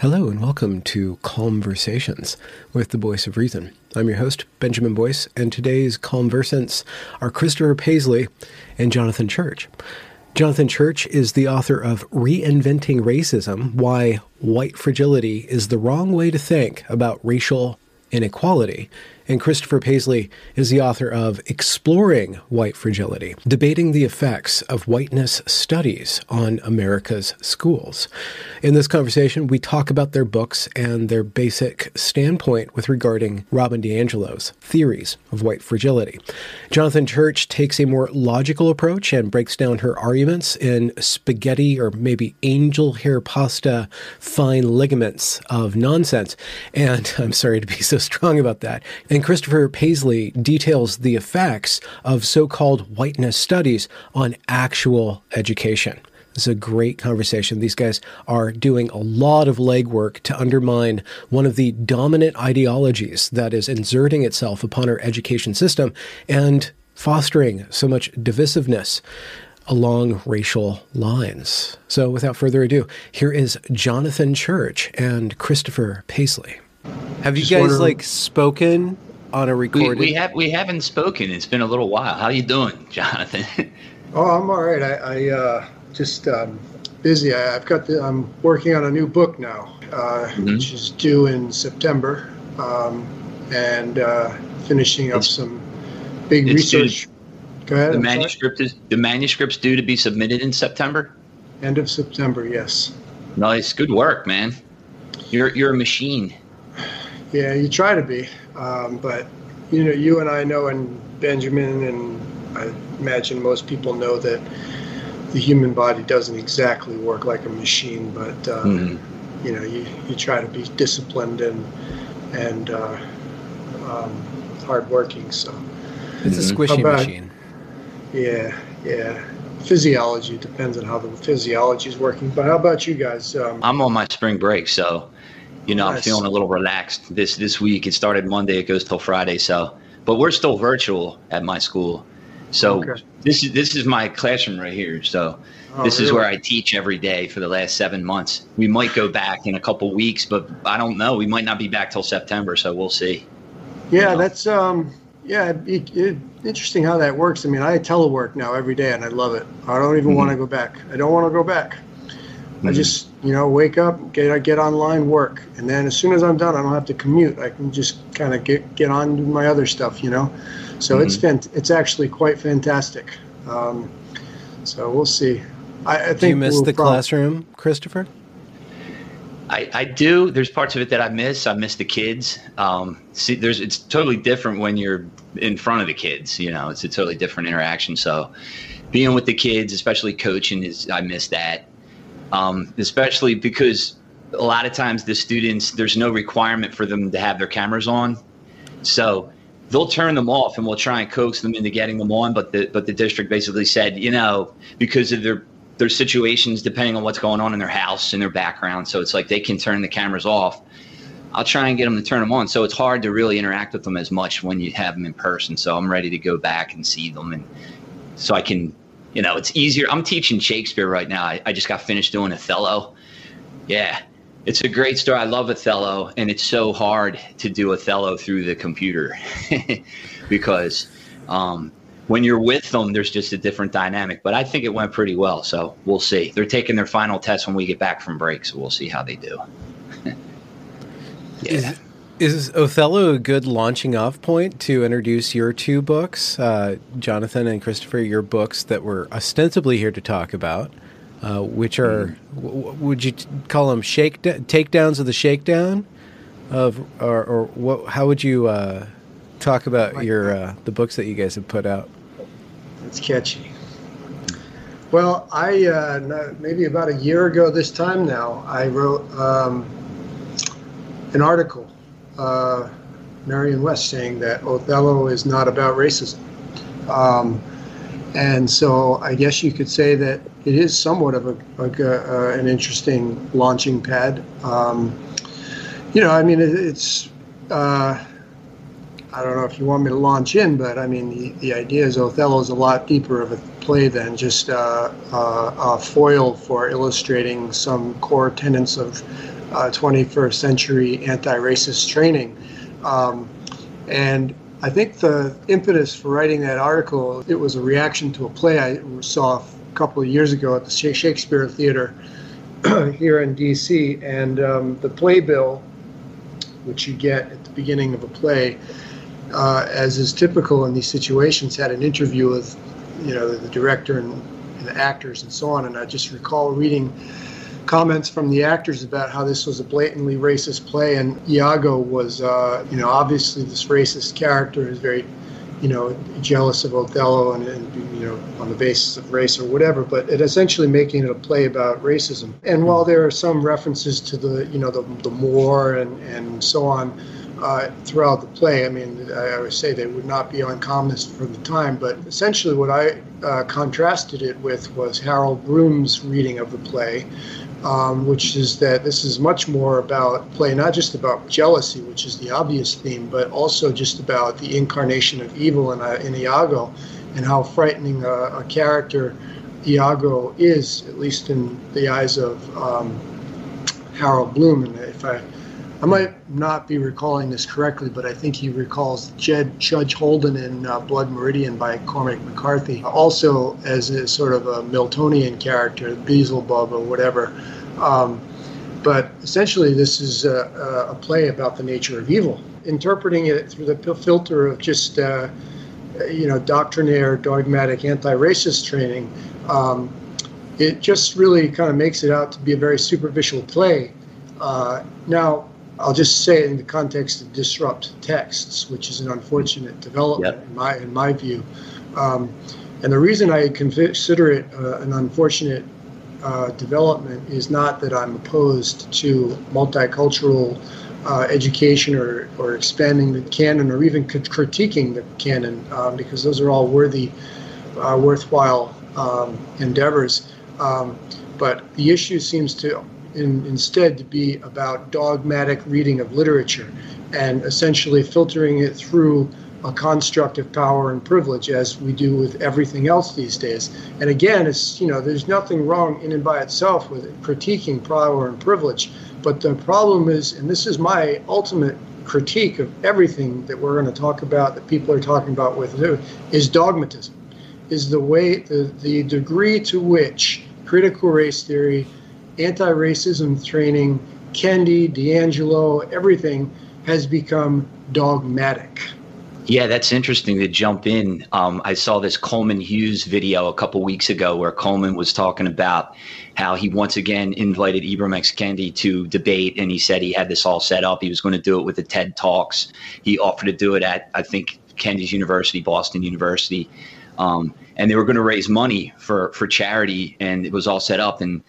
Hello and welcome to Conversations with the Voice of Reason. I'm your host, Benjamin Boyce, and today's conversants are Christopher Paslay and Jonathan Church. Jonathan Church is the author of Reinventing Racism Why White Fragility is the Wrong Way to Think About Racial Inequality and Christopher Paslay is the author of Exploring White Fragility, debating the effects of whiteness studies on America's schools. In this conversation, we talk about their books and their basic standpoint with regarding Robin DiAngelo's theories of white fragility. Jonathan Church takes a more logical approach and breaks down her arguments in spaghetti or maybe angel hair pasta fine ligaments of nonsense. And I'm sorry to be so strong about that. And and Christopher Paslay details the effects of so called whiteness studies on actual education. This is a great conversation. These guys are doing a lot of legwork to undermine one of the dominant ideologies that is inserting itself upon our education system and fostering so much divisiveness along racial lines. So, without further ado, here is Jonathan Church and Christopher Paslay. Have you Just guys like spoken on a recording? We, we, have we haven't spoken. It's been a little while. How you doing, Jonathan? oh, I'm all right. I, I uh, just um, busy. I, have got the, I'm working on a new book now, uh, mm-hmm. which is due in September, um, and uh, finishing up it's, some big research. Due, Go ahead. The I'm manuscript sorry. is the manuscript's due to be submitted in September. End of September, yes. Nice, good work, man. You're you're a machine. Yeah, you try to be. Um, but you know, you and I know, and Benjamin, and I imagine most people know that the human body doesn't exactly work like a machine. But uh, mm-hmm. you know, you, you try to be disciplined and and uh, um, hardworking. So it's a mm-hmm. squishy about, machine. Yeah, yeah. Physiology depends on how the physiology is working. But how about you guys? Um, I'm on my spring break, so you know, nice. I'm feeling a little relaxed this this week. It started Monday, it goes till Friday. So, but we're still virtual at my school. So okay. this is this is my classroom right here. So oh, this really? is where I teach every day for the last seven months. We might go back in a couple weeks, but I don't know. We might not be back till September, so we'll see. Yeah, you know? that's um, yeah, it, it, interesting how that works. I mean, I telework now every day, and I love it. I don't even mm-hmm. want to go back. I don't want to go back. Mm-hmm. I just you know wake up, get get online, work, and then as soon as I'm done, I don't have to commute. I can just kind of get get on to my other stuff, you know. So mm-hmm. it's fant- it's actually quite fantastic. Um, so we'll see. I, I think do you miss we'll the probably- classroom, Christopher. I, I, do. There's parts of it that I miss. I miss the kids. Um, see, there's it's totally different when you're in front of the kids. You know, it's a totally different interaction. So, being with the kids, especially coaching, is I miss that um, especially because a lot of times the students there's no requirement for them to have their cameras on, so they'll turn them off and we'll try and coax them into getting them on. But the but the district basically said, you know, because of their their situations, depending on what's going on in their house and their background, so it's like they can turn the cameras off. I'll try and get them to turn them on. So it's hard to really interact with them as much when you have them in person. So I'm ready to go back and see them and so I can you know, it's easier. I'm teaching Shakespeare right now. I, I just got finished doing Othello. Yeah, it's a great story. I love Othello, and it's so hard to do Othello through the computer because um, when you're with them, there's just a different dynamic. But I think it went pretty well, so we'll see. They're taking their final test when we get back from break, so we'll see how they do. yeah. Is Othello a good launching off point to introduce your two books, uh, Jonathan and Christopher? Your books that we're ostensibly here to talk about, uh, which are mm. w- would you t- call them shake takedowns of the shakedown of, or, or what? How would you uh, talk about like your uh, the books that you guys have put out? It's catchy. Well, I uh, maybe about a year ago this time now, I wrote. Um, an article, uh, Merion West, saying that Othello is not about racism. Um, and so I guess you could say that it is somewhat of a, a, uh, an interesting launching pad. Um, you know, I mean, it, it's. Uh, I don't know if you want me to launch in, but I mean, the, the idea is Othello is a lot deeper of a play than just uh, uh, a foil for illustrating some core tenets of 21st uh, century anti-racist training. Um, and I think the impetus for writing that article, it was a reaction to a play I saw a couple of years ago at the Shakespeare Theater here in D.C. And um, the playbill, which you get at the beginning of a play, uh, as is typical in these situations, had an interview with, you know, the director and, and the actors and so on. And I just recall reading comments from the actors about how this was a blatantly racist play, and Iago was, uh, you know, obviously this racist character is very, you know, jealous of Othello and, and, you know, on the basis of race or whatever. But it essentially making it a play about racism. And while there are some references to the, you know, the, the Moor and and so on. Uh, throughout the play. I mean, I, I would say they would not be uncommon for the time, but essentially what I uh, contrasted it with was Harold Bloom's reading of the play, um, which is that this is much more about play, not just about jealousy, which is the obvious theme, but also just about the incarnation of evil in, uh, in Iago and how frightening a, a, character Iago is, at least in the eyes of um, Harold Bloom. And if I, I might not be recalling this correctly, but I think he recalls Jed, Judge Holden in uh, Blood Meridian by Cormac McCarthy, also as a sort of a Miltonian character, Beelzebub or whatever. Um, but essentially, this is a, a, play about the nature of evil, interpreting it through the filter of just, uh, you know, doctrinaire, dogmatic, anti-racist training. Um, it just really kind of makes it out to be a very superficial play. Uh, now, I'll just say it in the context of disrupt texts, which is an unfortunate development yep. in my in my view. Um, and the reason I consider it uh, an unfortunate uh, development is not that I'm opposed to multicultural uh, education or, or expanding the canon or even critiquing the canon, um, because those are all worthy, uh, worthwhile um, endeavors. Um, but the issue seems to in, instead to be about dogmatic reading of literature and essentially filtering it through a construct of power and privilege as we do with everything else these days. And again, it's you know there's nothing wrong in and by itself with critiquing power and privilege, but the problem is, and this is my ultimate critique of everything that we're going to talk about that people are talking about with is dogmatism, is the way the, the degree to which critical race theory, anti-racism training, Kendi, DiAngelo, everything has become dogmatic yeah, that's interesting to jump in. Um, I saw this Coleman Hughes video a couple weeks ago where Coleman was talking about how he once again invited Ibram X. Kendi to debate, and he said he had this all set up. He was going to do it with the TED Talks. He offered to do it at, I think, Kendi's University, Boston University. Um, and they were going to raise money for, for charity, and it was all set up. And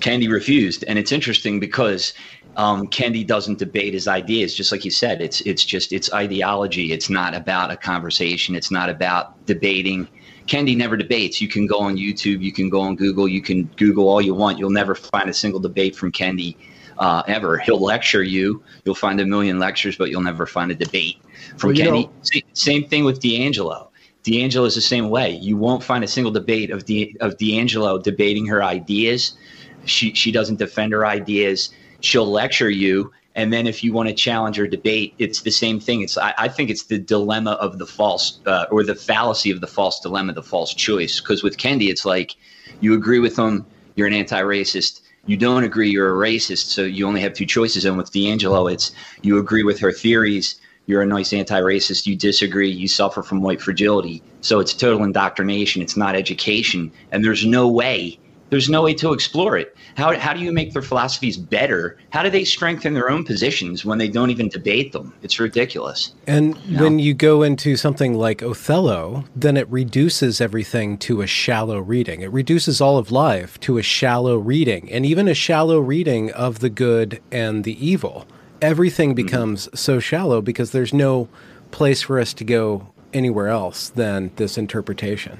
Kendi refused. And it's interesting because um, Kendi doesn't debate his ideas, just like you said. It's it's just it's ideology. It's not about a conversation. It's not about debating. Kendi never debates. You can go on YouTube. You can go on Google. You can Google all you want. You'll never find a single debate from Kendi uh, ever. He'll lecture you. You'll find a million lectures, but you'll never find a debate from well. Know, same thing with DiAngelo. DiAngelo is the same way. You won't find a single debate of D, of DiAngelo debating her ideas. She she doesn't defend her ideas. She'll lecture you. And then if you want to challenge or debate it's the same thing. It's i, I think it's the dilemma of the false uh, or the fallacy of the false dilemma the false choice. Because with kendi it's like you agree with them you're an anti-racist. You don't agree you're a racist so you only have two choices. And with DiAngelo, it's you agree with her theories you're a nice anti-racist you disagree you suffer from white fragility. So it's total indoctrination it's not education. And there's no way there's no way to explore it. How, how do you make their philosophies better? How do they strengthen their own positions when they don't even debate them? It's ridiculous. And you know? when you go into something like Othello, then it reduces everything to a shallow reading. It reduces all of life to a shallow reading, and even a shallow reading of the good and the evil. everything becomes mm-hmm. so shallow because there's no place for us to go anywhere else than this interpretation.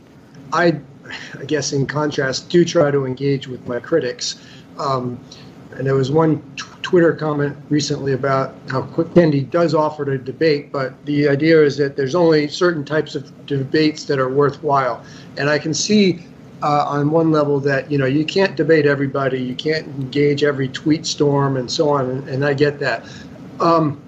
I, I guess, in contrast, do try to engage with my critics. Um, and there was one t- Twitter comment recently about how Kendi does offer to debate, but the idea is that there's only certain types of debates that are worthwhile. And I can see uh, on one level that you know you can't debate everybody, you can't engage every tweet storm and so on, and, and I get that. Um,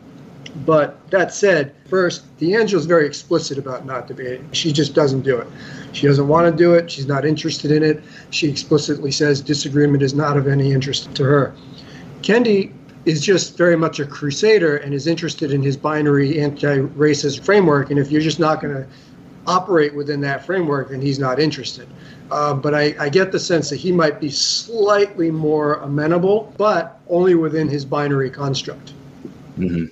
but that said, first, is very explicit about not debating. She just doesn't do it. She doesn't want to do it. She's not interested in it. She explicitly says disagreement is not of any interest to her. Kendi is just very much a crusader and is interested in his binary anti-racist framework. And if you're just not going to operate within that framework, then he's not interested. Uh, but I, I, get the sense that he might be slightly more amenable, but only within his binary construct. Mm-hmm.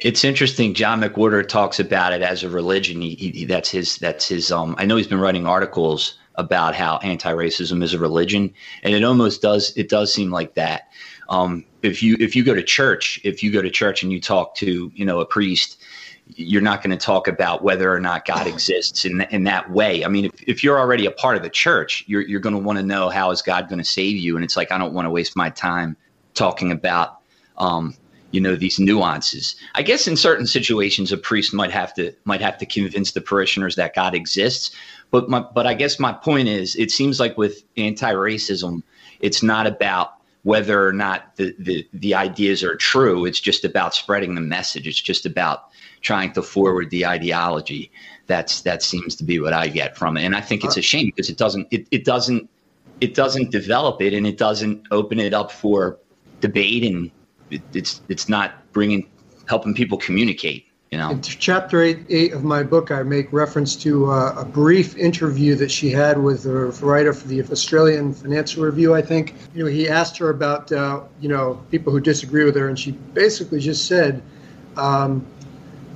It's interesting. John McWhorter talks about it as a religion. He, he, that's his. That's his. Um, I know he's been writing articles about how anti-racism is a religion, and it almost does. It does seem like that. Um, if you if you go to church, if you go to church and you talk to you know a priest, you're not going to talk about whether or not God exists in in that way. I mean, if, if you're already a part of the church, you're you're going to want to know how is God going to save you, and it's like I don't want to waste my time talking about um, you know these nuances. I guess in certain situations, a priest might have to might have to convince the parishioners that God exists. But my, but I guess my point is, it seems like with anti-racism, it's not about whether or not the, the, the ideas are true. It's just about spreading the message. It's just about trying to forward the ideology. That's that seems to be what I get from it, and I think it's a shame because it doesn't it, it doesn't it doesn't develop it and it doesn't open it up for debate and it, it's it's not bringing helping people communicate. You know, in chapter eight, eight of my book, I make reference to uh, a brief interview that she had with the writer for the Australian Financial Review. I think you know he asked her about uh, you know people who disagree with her, and she basically just said, um,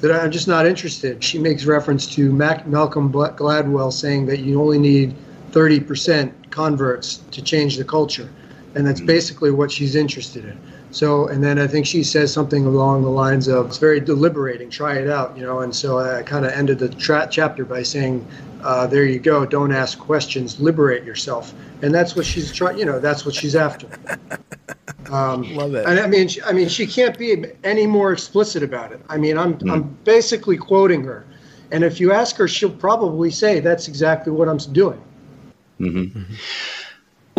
that I'm just not interested. She makes reference to Mac- Malcolm Gladwell saying that you only need 30% converts to change the culture. And that's mm-hmm. basically what she's interested in. So, and then I think she says something along the lines of, it's very deliberating, try it out, you know. And so I kind of ended the tra- chapter by saying, uh, there you go, don't ask questions, liberate yourself. And that's what she's trying, you know, that's what she's after. Um, Love it. And I mean, she, I mean, she can't be any more explicit about it. I mean, I'm mm. I'm basically quoting her, and if you ask her, she'll probably say that's exactly what I'm doing. Mm-hmm. Mm-hmm.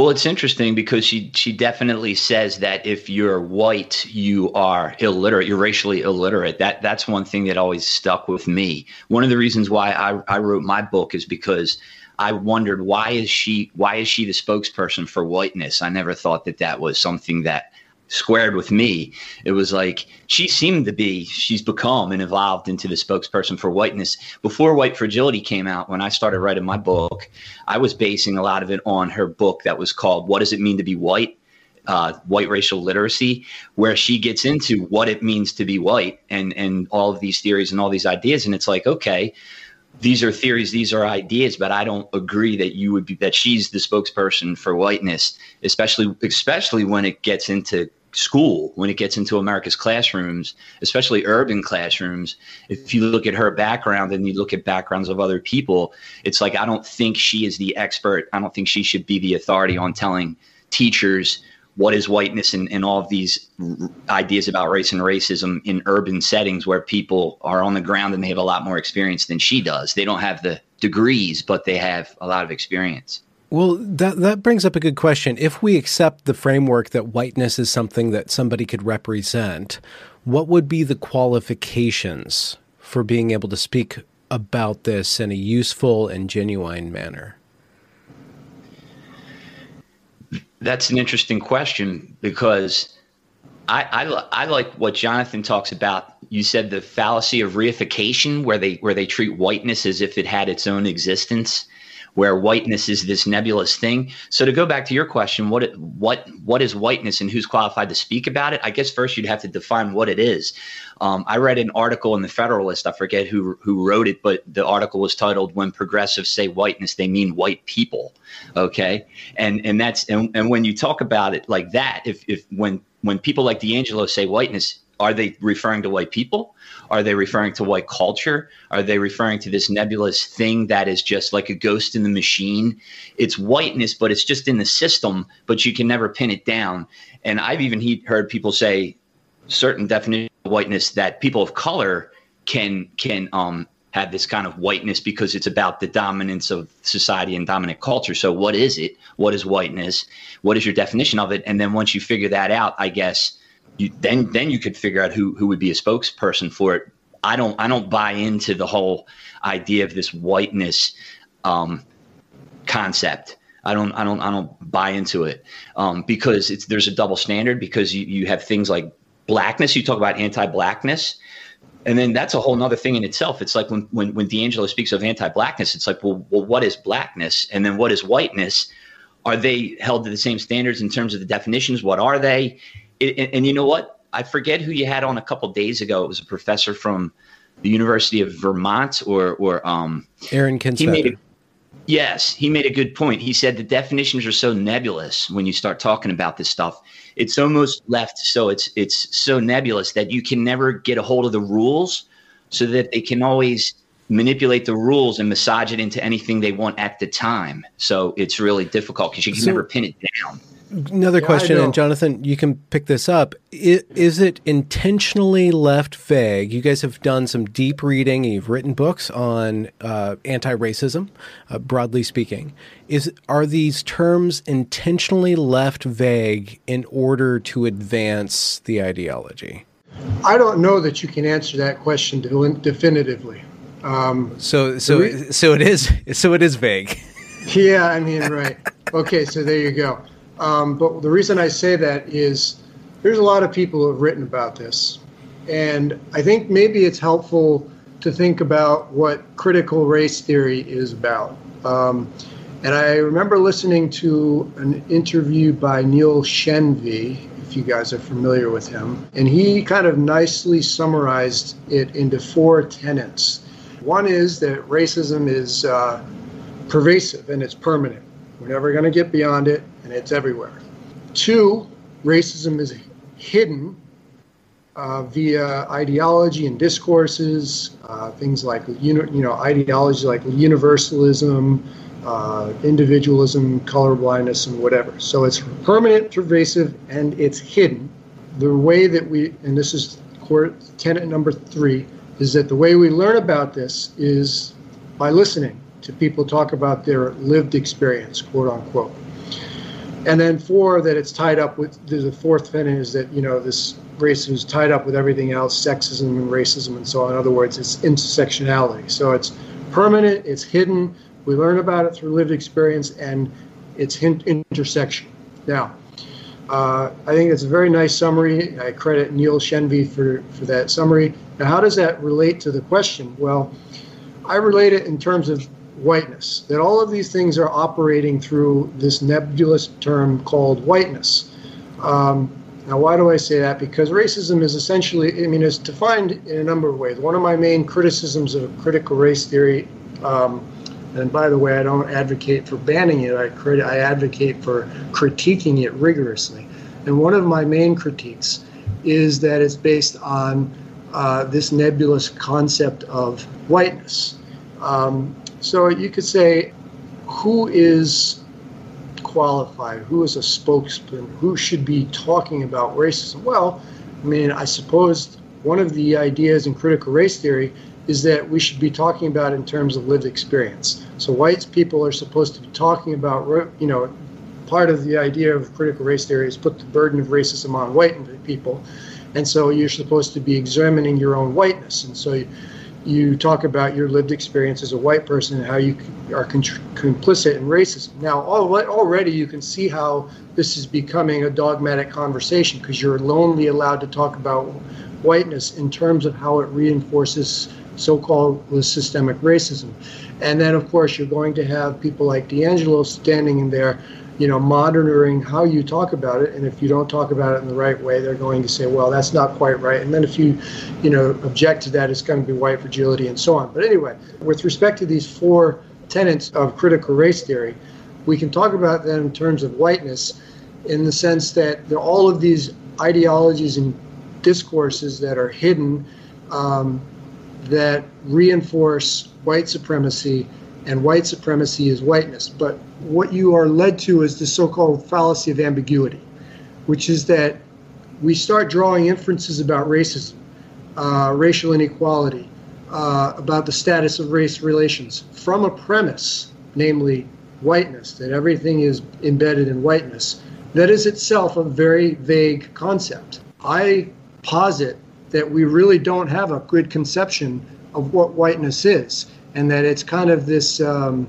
Well, it's interesting because she she definitely says that if you're white, you are illiterate. You're racially illiterate. That that's one thing that always stuck with me. One of the reasons why I, I wrote my book is because I wondered why is she why is she the spokesperson for whiteness? I never thought that that was something that squared with me. It was like she seemed to be, she's become and evolved into the spokesperson for whiteness. Before White Fragility came out, when I started writing my book, I was basing a lot of it on her book that was called What Does It Mean to Be White? Uh, white racial literacy, where she gets into what it means to be white and and all of these theories and all these ideas, and it's like, okay, these are theories, these are ideas, but I don't agree that you would be that she's the spokesperson for whiteness, especially especially when it gets into school, when it gets into America's classrooms, especially urban classrooms. If you look at her background and you look at backgrounds of other people, it's like I don't think she is the expert. I don't think she should be the authority on telling teachers what is whiteness and, and all of these ideas about race and racism in urban settings where people are on the ground and they have a lot more experience than she does. They don't have the degrees, but they have a lot of experience. Well, that that brings up a good question. If we accept the framework that whiteness is something that somebody could represent, what would be the qualifications for being able to speak about this in a useful and genuine manner? That's an interesting question because I, I, I like what Jonathan talks about. You said the fallacy of reification, where they where they treat whiteness as if it had its own existence, where whiteness is this nebulous thing. So to go back to your question, what what what is whiteness and who's qualified to speak about it? I guess first you'd have to define what it is. Um, I read an article in the Federalist. I forget who who wrote it, but the article was titled "When Progressives Say Whiteness, They Mean White People." Okay, and and that's and, and when you talk about it like that, if if when when people like DiAngelo say whiteness, are they referring to white people? Are they referring to white culture? Are they referring to this nebulous thing that is just like a ghost in the machine? It's whiteness, but it's just in the system, but you can never pin it down. And I've even he- heard people say certain definition of whiteness that people of color can can um, have this kind of whiteness because it's about the dominance of society and dominant culture. So, what is it? What is whiteness? What is your definition of it? And then once you figure that out, I guess you, then then you could figure out who who would be a spokesperson for it. I don't I don't buy into the whole idea of this whiteness um, concept. I don't I don't I don't buy into it um, because it's there's a double standard because you, you have things like blackness. You talk about anti-blackness, and then that's a whole nother thing in itself. It's like when when when DiAngelo speaks of anti-blackness, it's like well well what is blackness and then what is whiteness? Are they held to the same standards in terms of the definitions? What are they? And, and you know what? I forget who you had on a couple days ago. It was a professor from the University of Vermont or or um, Aaron Kindsvatter. Yes, he made a good point. He said the definitions are so nebulous when you start talking about this stuff. It's almost left so it's it's so nebulous that you can never get a hold of the rules so that they can always manipulate the rules and massage it into anything they want at the time. So it's really difficult because you can so, never pin it down. Another yeah, question, and Jonathan, you can pick this up. Is, is, it intentionally left vague? You guys have done some deep reading. You've written books on uh, anti-racism, uh, broadly speaking. Is are these terms intentionally left vague in order to advance the ideology? I don't know that you can answer that question definitively. Um, so, so, re- so it is. So it is vague. Yeah, I mean, right. Okay, so there you go. Um, but the reason I say that is there's a lot of people who have written about this. And I think maybe it's helpful to think about what critical race theory is about. Um, and I remember listening to an interview by Neil Shenvi, if you guys are familiar with him, and he kind of nicely summarized it into four tenets. One is that racism is uh, pervasive and it's permanent. We're never going to get beyond it, and it's everywhere. Two, racism is hidden uh, via ideology and discourses, uh, things like you know ideology like universalism, uh, individualism, color blindness, and whatever. So it's permanent, pervasive, and it's hidden. The way that we, and this is core tenet number three, is that the way we learn about this is by listening to people talk about their lived experience, quote unquote. And then four, that it's tied up with the fourth tenet is that you know this race is tied up with everything else, sexism and racism and so on. In other words, it's intersectionality. So it's permanent, it's hidden. We learn about it through lived experience, and it's intersection. Now, uh, I think it's a very nice summary. I credit Neil Shenvi for, for that summary. Now, how does that relate to the question? Well, I relate it in terms of whiteness, that all of these things are operating through this nebulous term called whiteness. Um, now, why do I say that? Because racism is essentially, I mean, it's defined in a number of ways. One of my main criticisms of critical race theory, um, and by the way, I don't advocate for banning it, I, crit- I advocate for critiquing it rigorously. And one of my main critiques is that it's based on uh, this nebulous concept of whiteness. Um, so you could say, who is qualified? Who is a spokesman? Who should be talking about racism? Well, I mean, I suppose one of the ideas in critical race theory is that we should be talking about in terms of lived experience. So white people are supposed to be talking about, you know, part of the idea of critical race theory is put the burden of racism on white people. And so you're supposed to be examining your own whiteness. And so you talk about your lived experience as a white person and how you are complicit in racism. Now, already you can see how this is becoming a dogmatic conversation because you're only allowed to talk about whiteness in terms of how it reinforces so-called systemic racism. And then, of course, you're going to have people like DiAngelo standing in there you know, monitoring how you talk about it. And if you don't talk about it in the right way, they're going to say, well, that's not quite right. And then if you, you know, object to that, it's going to be white fragility and so on. But anyway, with respect to these four tenets of critical race theory, we can talk about them in terms of whiteness. in the sense that all of these ideologies and discourses that are hidden um, that reinforce white supremacy, and white supremacy is whiteness. But what you are led to is the so called fallacy of ambiguity, which is that we start drawing inferences about racism, uh, racial inequality, uh, about the status of race relations from a premise, namely whiteness, that everything is embedded in whiteness. That is itself a very vague concept. I posit that we really don't have a good conception of what whiteness is, and that it's kind of this. Um,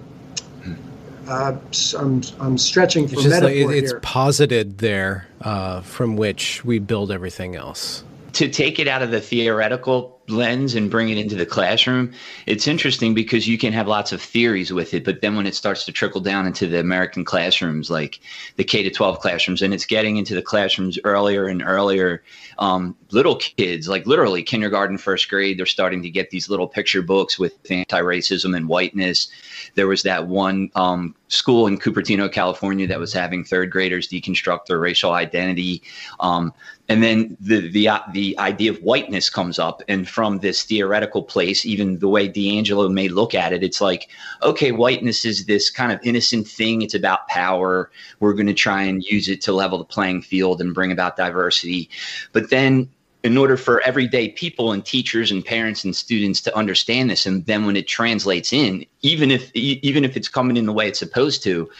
uh, I'm, I'm stretching for it's metaphor like, it's here. posited there uh, from which we build everything else. To take it out of the theoretical lens and bring it into the classroom, it's interesting because you can have lots of theories with it, but then when it starts to trickle down into the American classrooms, like the K to 12 classrooms, and it's getting into the classrooms earlier and earlier, um, little kids, like literally kindergarten, first grade, they're starting to get these little picture books with anti racism and whiteness. There was that one um, school in Cupertino, California, that was having third graders deconstruct their racial identity. Um, and then the, the, the idea of whiteness comes up. And from this theoretical place, even the way DiAngelo may look at it, it's like, okay, whiteness is this kind of innocent thing. It's about power. We're going to try and use it to level the playing field and bring about diversity. But then in order for everyday people and teachers and parents and students to understand this and then when it translates in even if even if it's coming in the way it's supposed to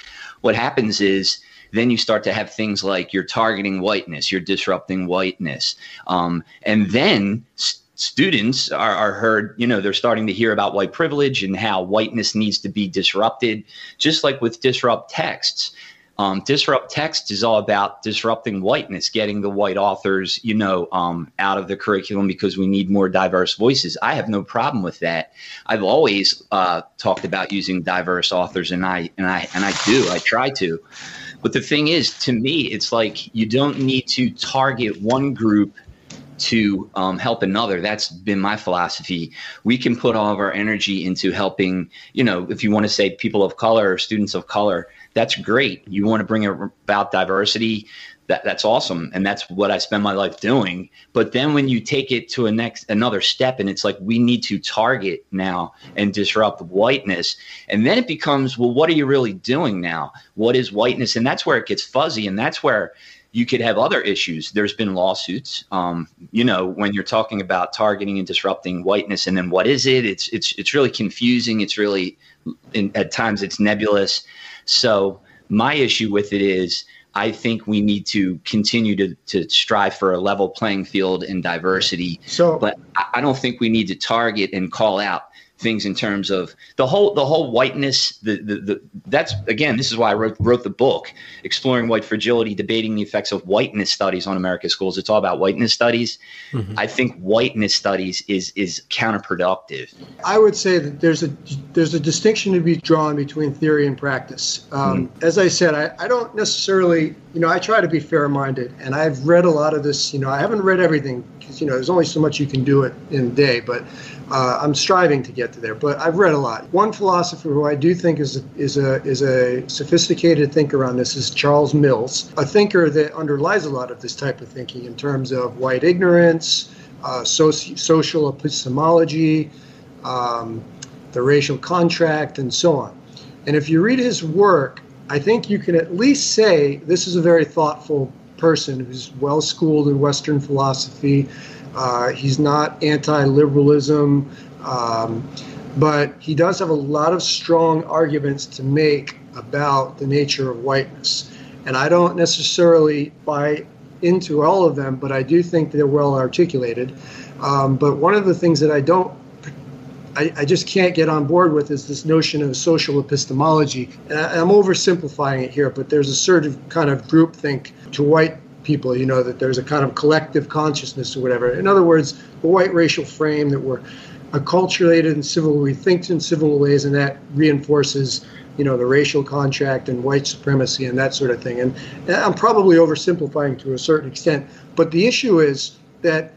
what happens is then you start to have things like you're targeting whiteness you're disrupting whiteness um, and then st- students are, are heard you know they're starting to hear about white privilege and how whiteness needs to be disrupted just like with disrupt texts um, disrupt text is all about disrupting whiteness, getting the white authors, you know, um, out of the curriculum because we need more diverse voices. I have no problem with that. I've always uh, talked about using diverse authors, and I and I and I do. I try to. But the thing is, to me, it's like you don't need to target one group to um, help another. That's been my philosophy. We can put all of our energy into helping, you know, if you want to say people of color or students of color, that's great. You want to bring about diversity, that, that's awesome. And that's what I spend my life doing. But then when you take it to a next, another step and it's like, we need to target now and disrupt whiteness. And then it becomes, well, what are you really doing now? What is whiteness? And that's where it gets fuzzy. And that's where, you could have other issues. There's been lawsuits. Um, you know, when you're talking about targeting and disrupting whiteness, and then what is it? It's it's it's really confusing. It's really, in, at times, it's nebulous. So my issue with it is, I think we need to continue to to strive for a level playing field and diversity. So, but I, I don't think we need to target and call out things in terms of the whole the whole whiteness the, the, the that's again this is why I wrote wrote the book exploring white fragility debating the effects of whiteness studies on America's schools it's all about whiteness studies mm-hmm. I think whiteness studies is is counterproductive I would say that there's a there's a distinction to be drawn between theory and practice um, mm-hmm. as I said I, I don't necessarily you know I try to be fair minded and I've read a lot of this you know I haven't read everything because you know there's only so much you can do it in a day but uh, I'm striving to get to there, but I've read a lot. One philosopher who I do think is a, is a is a sophisticated thinker on this is Charles Mills, a thinker that underlies a lot of this type of thinking in terms of white ignorance, uh, soci- social epistemology, um, the racial contract, and so on. And if you read his work, I think you can at least say this is a very thoughtful person who's well schooled in Western philosophy uh, he's not anti liberalism, um, but he does have a lot of strong arguments to make about the nature of whiteness. And I don't necessarily buy into all of them, but I do think they're well articulated. Um, but one of the things that I don't I, I, just can't get on board with is this notion of social epistemology. And I, am oversimplifying it here, but there's a certain kind of groupthink to white people, you know, that there's a kind of collective consciousness or whatever. In other words, the white racial frame that we're acculturated and civil, we think in civil ways, and that reinforces, you know, the racial contract and white supremacy and that sort of thing. And, and I'm probably oversimplifying to a certain extent, but the issue is that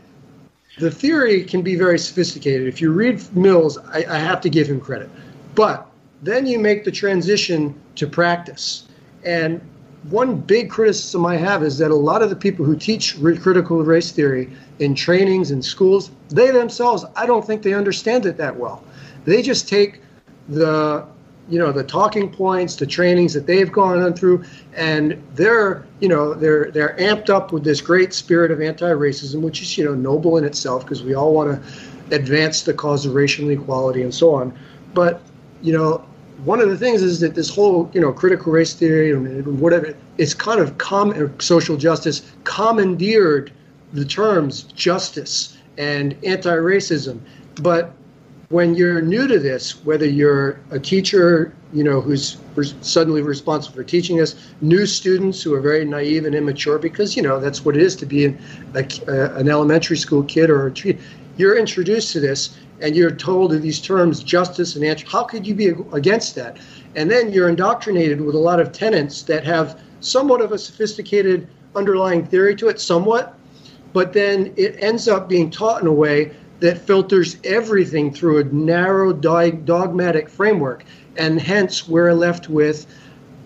the theory can be very sophisticated. If you read Mills, I, I have to give him credit. But then you make the transition to practice. And one big criticism I have is that a lot of the people who teach critical race theory in trainings and schools, they themselves, I don't think they understand it that well. They just take the you know the talking points the trainings that they've gone through and they're you know they're they're amped up with this great spirit of anti-racism which is you know noble in itself because we all want to advance the cause of racial inequality and so on but you know one of the things is that this whole you know critical race theory and whatever it's kind of com- social justice commandeered the terms justice and anti-racism. But when you're new to this, whether you're a teacher, you know, who's suddenly responsible for teaching us, new students who are very naive and immature, because you know that's what it is to be an, a, uh, an elementary school kid or a, you're introduced to this and you're told of these terms, justice and answer. How could you be against that? And then you're indoctrinated with a lot of tenets that have somewhat of a sophisticated underlying theory to it, somewhat, but then it ends up being taught in a way that filters everything through a narrow dogmatic framework. And hence, we're left with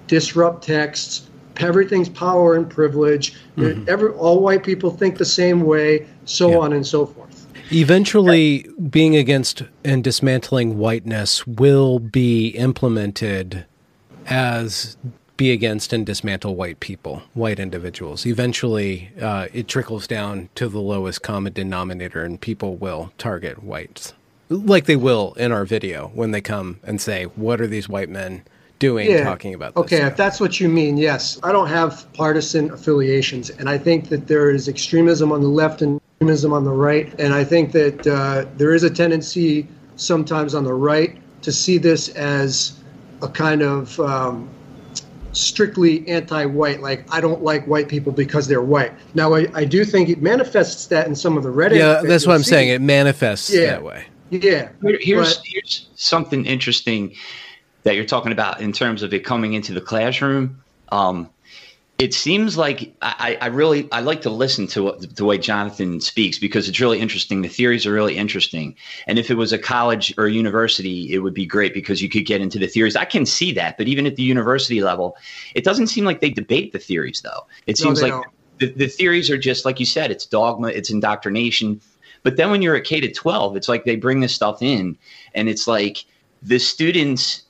disrupt texts, everything's power and privilege, mm-hmm. every, all white people think the same way, so yeah. on and so forth. Eventually, being against and dismantling whiteness will be implemented as be against and dismantle white people, white individuals. Eventually, uh, it trickles down to the lowest common denominator, and people will target whites, like they will in our video when they come and say, "What are these white men?" doing yeah. talking about this okay stuff. if that's what you mean yes i don't have partisan affiliations and i think that there is extremism on the left and extremism on the right and i think that uh, there is a tendency sometimes on the right to see this as a kind of um, strictly anti-white like i don't like white people because they're white. Now i, I do think it manifests that in some of the reddit yeah that's what i'm see. saying. It manifests yeah. that way. Yeah. Here's, but, here's something interesting that you're talking about in terms of it coming into the classroom. Um, it seems like I, I, really I like to listen to the way Jonathan speaks because it's really interesting. The theories are really interesting, and if it was a college or a university, it would be great because you could get into the theories. I can see that, but even at the university level, it doesn't seem like they debate the theories. Though it no, seems like the, the theories are just like you said. It's dogma. It's indoctrination. But then when you're at K to 12, it's like they bring this stuff in, and it's like the students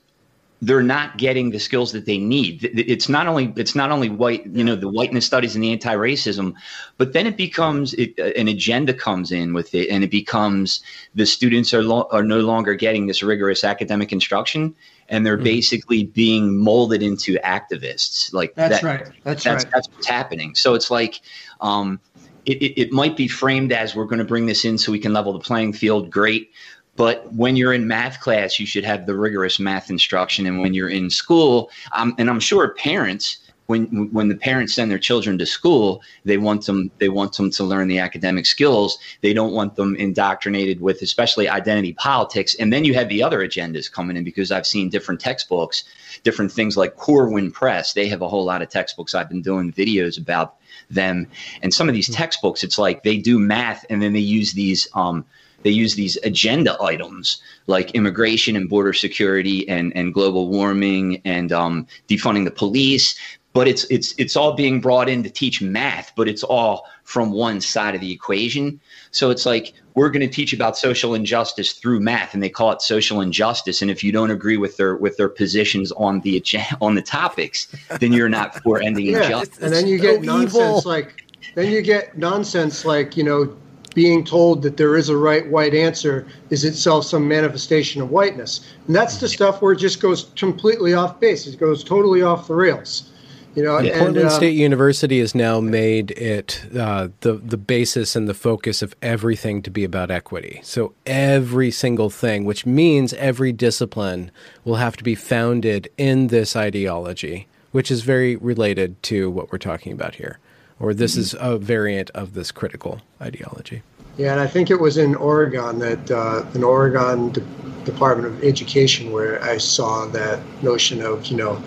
they're not getting the skills that they need. It's not only it's not only white, you know, the whiteness studies and the anti-racism, but then it becomes it, an agenda comes in with it, and it becomes the students are lo- are no longer getting this rigorous academic instruction, and they're mm-hmm. basically being molded into activists. Like that's that, right. That's, that's right. That's what's happening. So it's like. Um, it, it, it might be framed as we're going to bring this in so we can level the playing field. Great, but when you're in math class, you should have the rigorous math instruction. And when you're in school, um, and I'm sure parents, when when the parents send their children to school, they want them they want them to learn the academic skills. They don't want them indoctrinated with especially identity politics. And then you have the other agendas coming in because I've seen different textbooks, different things like Corwin Press. They have a whole lot of textbooks. I've been doing videos about them. And some of these hmm. textbooks, it's like they do math and then they use these um, they use these agenda items like immigration and border security and, and global warming and um, defunding the police. But it's it's it's all being brought in to teach math, but it's all from one side of the equation. So it's like we're going to teach about social injustice through math, and they call it social injustice. And if you don't agree with their with their positions on the on the topics, then you're not for ending yeah, injustice. And then you get so nonsense evil. like then you get nonsense like you know being told that there is a right white answer is itself some manifestation of whiteness. And that's the stuff where it just goes completely off base. It goes totally off the rails. You know, yeah. and, Portland uh, State University has now made it uh, the the basis and the focus of everything to be about equity. So every single thing, which means every discipline, will have to be founded in this ideology, which is very related to what we're talking about here or this is a variant of this critical ideology. Yeah, and I think it was in Oregon that uh, in Oregon De- Department of Education where I saw that notion of you know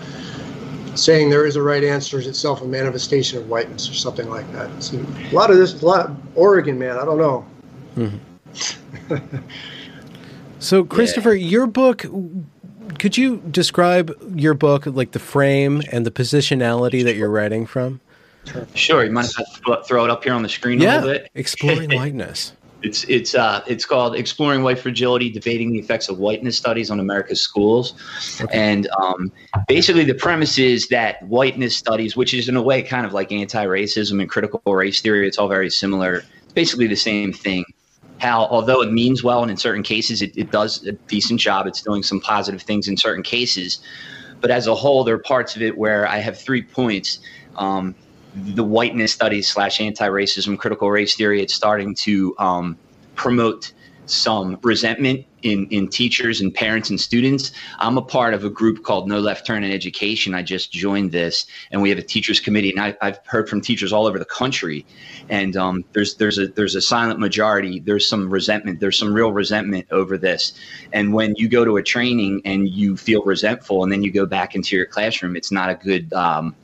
saying there is a right answer is itself a manifestation of whiteness or something like that. So a lot of this, a lot Oregon man, I don't know. Mm-hmm. so, Christopher, yeah. your book could you describe your book, like the frame and the positionality that you're writing from? Sure. You might if I throw it up here on the screen yeah. a little bit? Exploring whiteness. It's it's uh it's called Exploring White Fragility: Debating the Effects of Whiteness Studies on America's Schools, okay. and um, basically the premise is that whiteness studies, which is in a way kind of like anti-racism and critical race theory, it's all very similar. It's basically the same thing. How although it means well and in certain cases it, it does a decent job, it's doing some positive things in certain cases, but as a whole, there are parts of it where I have three points. Um, the whiteness studies slash anti-racism critical race theory it's starting to um, promote some resentment in, in teachers and parents and students. I'm a part of a group called No Left Turn in Education. I just joined this, and we have a teachers committee. And I, have heard from teachers all over the country, and um, there's there's a there's a silent majority. There's some resentment. There's some real resentment over this. And when you go to a training and you feel resentful, and then you go back into your classroom, it's not a good um,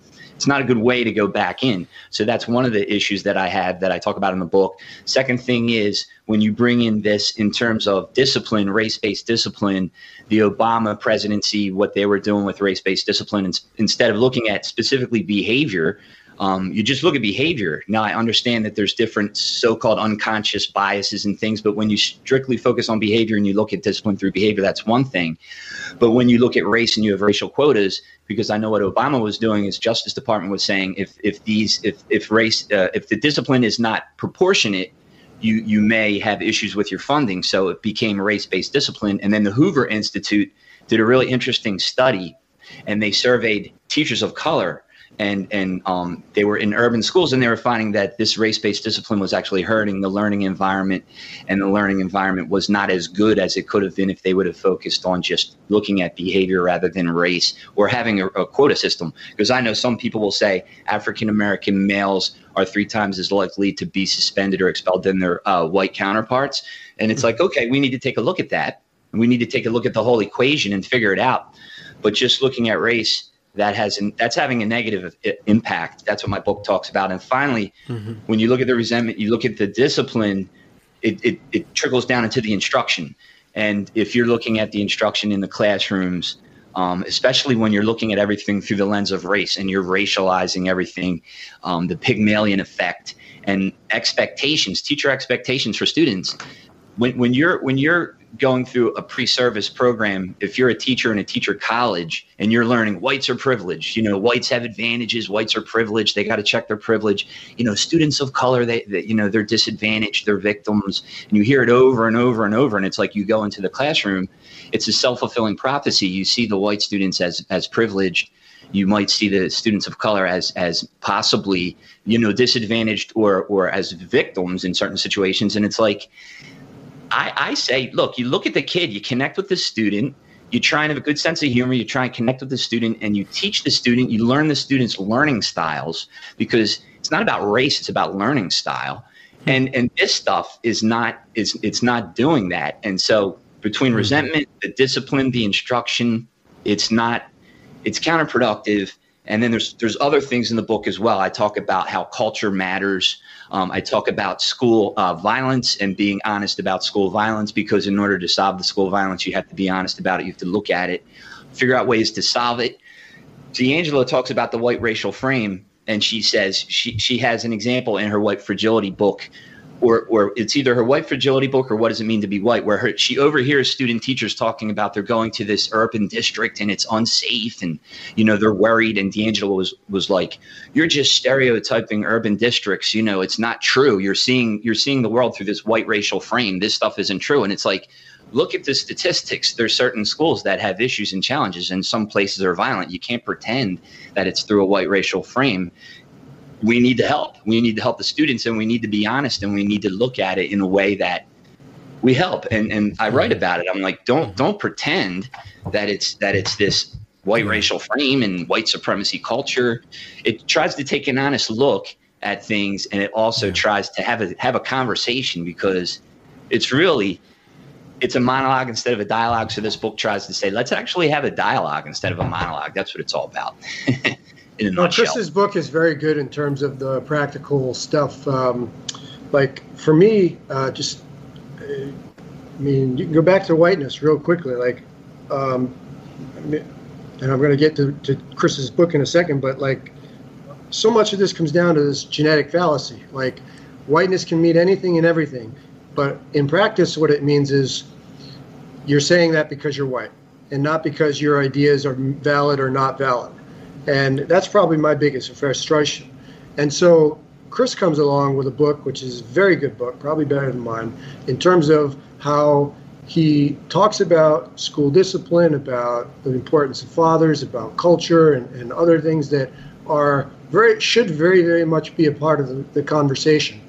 it's not a good way to go back in. So that's one of the issues that I have that I talk about in the book. Second thing is when you bring in this in terms of discipline, race based discipline, the Obama presidency, what they were doing with race based discipline, instead of looking at specifically behavior, um, you just look at behavior. Now, I understand that there's different so called unconscious biases and things, but when you strictly focus on behavior and you look at discipline through behavior, that's one thing. But when you look at race and you have racial quotas, because I know what Obama was doing his Justice Department was saying if, if these if, if race uh, if the discipline is not proportionate, you you may have issues with your funding. So it became race based discipline, and then the Hoover Institute did a really interesting study, and they surveyed teachers of color and and um, they were in urban schools and they were finding that this race-based discipline was actually hurting the learning environment and the learning environment was not as good as it could have been if they would have focused on just looking at behavior rather than race or having a, a quota system. Because i know some people will say african american males are three times as likely to be suspended or expelled than their uh, white counterparts. And it's like okay we need to take a look at that. And we need to take a look at the whole equation and figure it out. But just looking at race that has that's having a negative impact. That's what my book talks about. And finally, mm-hmm. when you look at the resentment, you look at the discipline. It, it, it trickles down into the instruction. And if you're looking at the instruction in the classrooms, um, especially when you're looking at everything through the lens of race and you're racializing everything, um, the Pygmalion effect and expectations, teacher expectations for students. When, when you're when you're going through a pre-service program if you're a teacher in a teacher college and you're learning whites are privileged you know whites have advantages whites are privileged they got to check their privilege. You know students of color they, they, you know they're disadvantaged they're victims and you hear it over and over and over and it's like you go into the classroom it's a self-fulfilling prophecy. You see the white students as as privileged. You might see the students of color as as possibly you know disadvantaged or or as victims in certain situations and it's like I, I say, look, you look at the kid, you connect with the student, you try and have a good sense of humor, you try and connect with the student, and you teach the student, you learn the student's learning styles because it's not about race, it's about learning style. And and this stuff is not is it's not doing that. And so between mm-hmm. resentment, the discipline, the instruction, it's not it's counterproductive. And then there's there's other things in the book as well. I talk about how culture matters. Um, I talk about school uh, violence and being honest about school violence because in order to solve the school violence, you have to be honest about it. You have to look at it, figure out ways to solve it. DiAngelo talks about the white racial frame, and she says she she has an example in her white fragility book or or it's either her white fragility book or what does it mean to be white where her, she overhears student teachers talking about they're going to this urban district and it's unsafe and you know they're worried. And DiAngelo was was like you're just stereotyping urban districts you know it's not true. You're seeing you're seeing the world through this white racial frame. This stuff isn't true. And it's like look at the statistics. There's certain schools that have issues and challenges and some places are violent. You can't pretend that it's through a white racial frame we need to help. We need to help the students, and we need to be honest, and we need to look at it in a way that we help. And and I write about it. I'm like, don't don't pretend that it's that it's this white racial frame and white supremacy culture. It tries to take an honest look at things, and it also tries to have a have a conversation because it's really it's a monologue instead of a dialogue. So this book tries to say, let's actually have a dialogue instead of a monologue. That's what it's all about. in a nutshell. Chris's book is very good in terms of the practical stuff. Um, like for me, uh, just I mean, you can go back to whiteness real quickly. Like um, and I'm going to get to, to Chris's book in a second, but like so much of this comes down to this genetic fallacy. Like whiteness can mean anything and everything, but in practice, what it means is you're saying that because you're white and not because your ideas are valid or not valid. And that's probably my biggest frustration. And so Chris comes along with a book, which is a very good book, probably better than mine, in terms of how he talks about school discipline, about the importance of fathers, about culture, and, and other things that are very should very very much be a part of the, the conversation.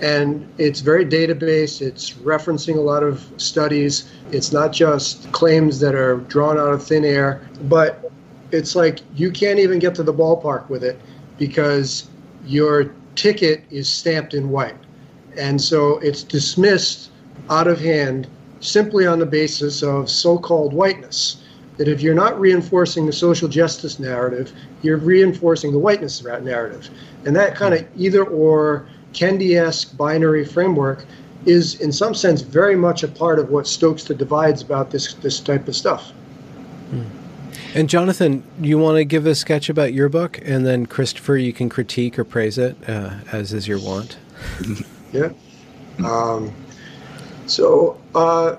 And it's very database. It's referencing a lot of studies. It's not just claims that are drawn out of thin air, but it's like you can't even get to the ballpark with it because your ticket is stamped in white. And so it's dismissed out of hand simply on the basis of so called whiteness. That if you're not reinforcing the social justice narrative, you're reinforcing the whiteness narrative. And that kind of either or Kendi esque binary framework is, in some sense, very much a part of what stokes the divides about this, this type of stuff. And Jonathan, you want to give a sketch about your book, and then Christopher, you can critique or praise it, uh, as is your wont. yeah. Um, so uh,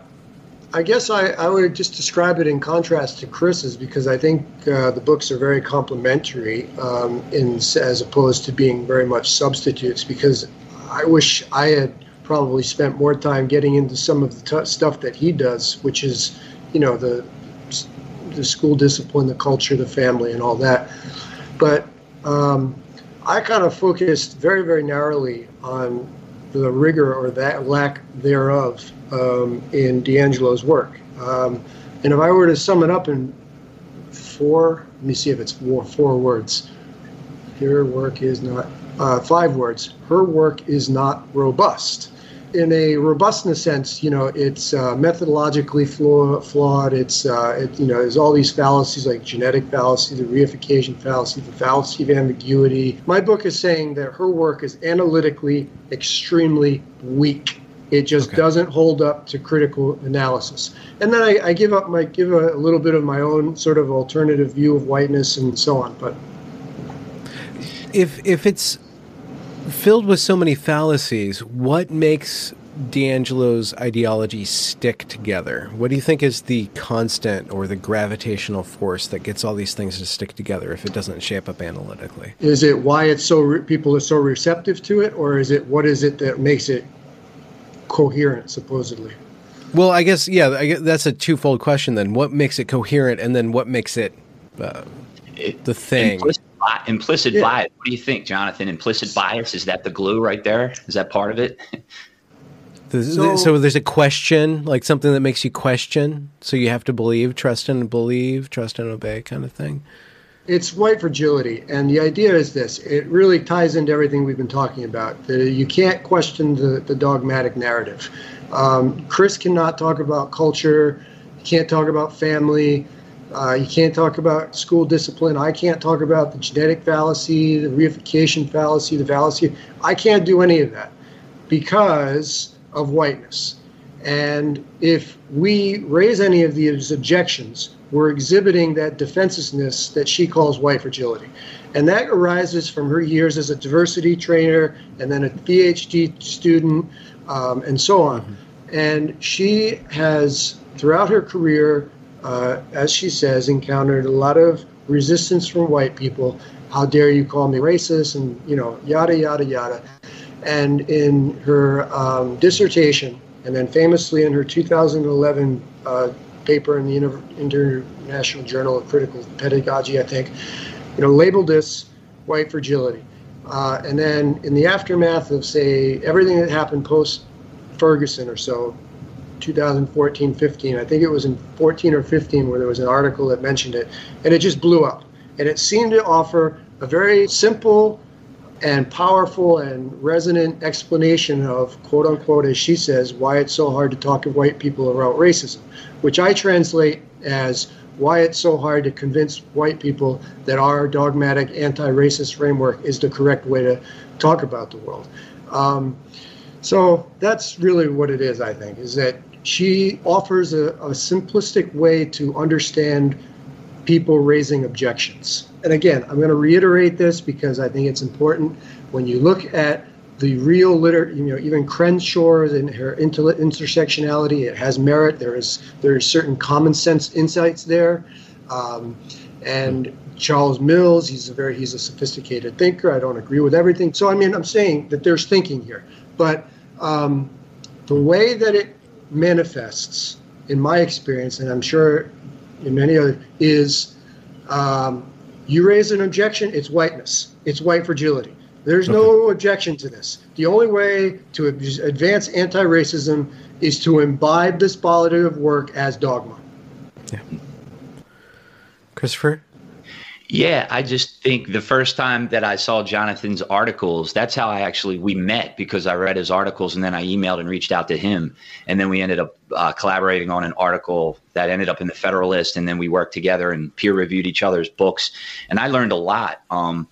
I guess I, I would just describe it in contrast to Chris's because I think uh, the books are very complementary um, in, as opposed to being very much substitutes because I wish I had probably spent more time getting into some of the t- stuff that he does, which is, you know, the the school discipline, the culture, the family, and all that. But um, I kind of focused very, very narrowly on the rigor or that lack thereof um, in DiAngelo's work. Um, and if I were to sum it up in four, let me see if it's four, four words. Her work is not, uh, five words. Her work is not robust in a robustness sense, you know, it's uh, methodologically flaw, flawed. It's, uh, it, you know, there's all these fallacies like genetic fallacy, the reification fallacy, the fallacy of ambiguity. My book is saying that her work is analytically extremely weak. It just okay. doesn't hold up to critical analysis. And then I, I give up my give a, a little bit of my own sort of alternative view of whiteness and so on. But if if it's filled with so many fallacies, what makes DiAngelo's ideology stick together? What do you think is the constant or the gravitational force that gets all these things to stick together if it doesn't shape up analytically? Is it why it's so re- people are so receptive to it, or is it what is it that makes it coherent, supposedly? Well, I guess yeah, I guess that's a twofold question. Then, what makes it coherent, and then what makes it uh, the thing? Implicit implicit yeah. bias. What do you think, Jonathan? Implicit bias is that the glue right there? Is that part of it? So, so, there's a question, like something that makes you question. So you have to believe, trust and believe, trust and obey, kind of thing. It's white fragility, and the idea is this: it really ties into everything we've been talking about. That you can't question the, the dogmatic narrative. Um, Chris cannot talk about culture. He can't talk about family. Uh, you can't talk about school discipline. I can't talk about the genetic fallacy, the reification fallacy, the fallacy. I can't do any of that because of whiteness. And if we raise any of these objections, we're exhibiting that defensiveness that she calls white fragility. And that arises from her years as a diversity trainer and then a PhD student um, and so on. Mm-hmm. And she has, throughout her career, uh, as she says, encountered a lot of resistance from white people. How dare you call me racist? And, you know, yada, yada, yada. And in her um, dissertation, and then famously in her 2011 uh, paper in the Inter- International Journal of Critical Pedagogy, I think, you know, labeled this white fragility. Uh, and then in the aftermath of, say, everything that happened post Ferguson or so, 2014 15. I think it was in 14 or 15 where there was an article that mentioned it, and it just blew up. And it seemed to offer a very simple and powerful and resonant explanation of, quote unquote, as she says, why it's so hard to talk to white people about racism, which I translate as why it's so hard to convince white people that our dogmatic anti racist framework is the correct way to talk about the world. Um, so that's really what it is, I think, is that she offers a, a simplistic way to understand people raising objections. And again, I'm going to reiterate this because I think it's important. When you look at the real literature, you know, even Crenshaw and her inter- intersectionality, it has merit. There is there is certain common sense insights there, um, and Charles Mills, he's a very he's a sophisticated thinker. I don't agree with everything. So I mean, I'm saying that there's thinking here, but um, the way that it manifests, in my experience, and I'm sure in many other, is um, you raise an objection, it's whiteness, it's white fragility. There's okay. no objection to this. The only way to advance anti-racism is to imbibe this body of work as dogma. Yeah. Christopher? Yeah, I just think the first time that I saw Jonathan's articles, that's how I actually we met because I read his articles and then I emailed and reached out to him, and then we ended up uh, collaborating on an article that ended up in the Federalist, and then we worked together and peer reviewed each other's books, and I learned a lot. Um,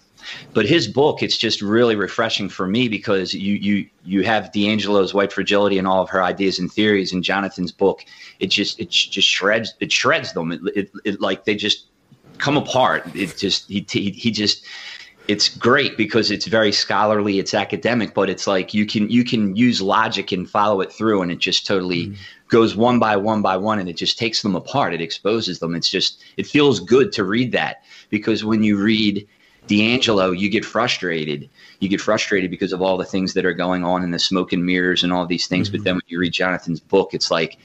but his book, it's just really refreshing for me because you you you have DiAngelo's white fragility and all of her ideas and theories, and Jonathan's book, it just it just shreds it shreds them. It, it, it like they just come apart. It just he he, he just it's great because it's very scholarly it's academic but it's like you can you can use logic and follow it through and it just totally mm. goes one by one by one and it just takes them apart it exposes them it's just it feels good to read that because when you read DiAngelo, you get frustrated you get frustrated because of all the things that are going on in the smoke and mirrors and all these things mm-hmm. but then when you read Jonathan's book it's like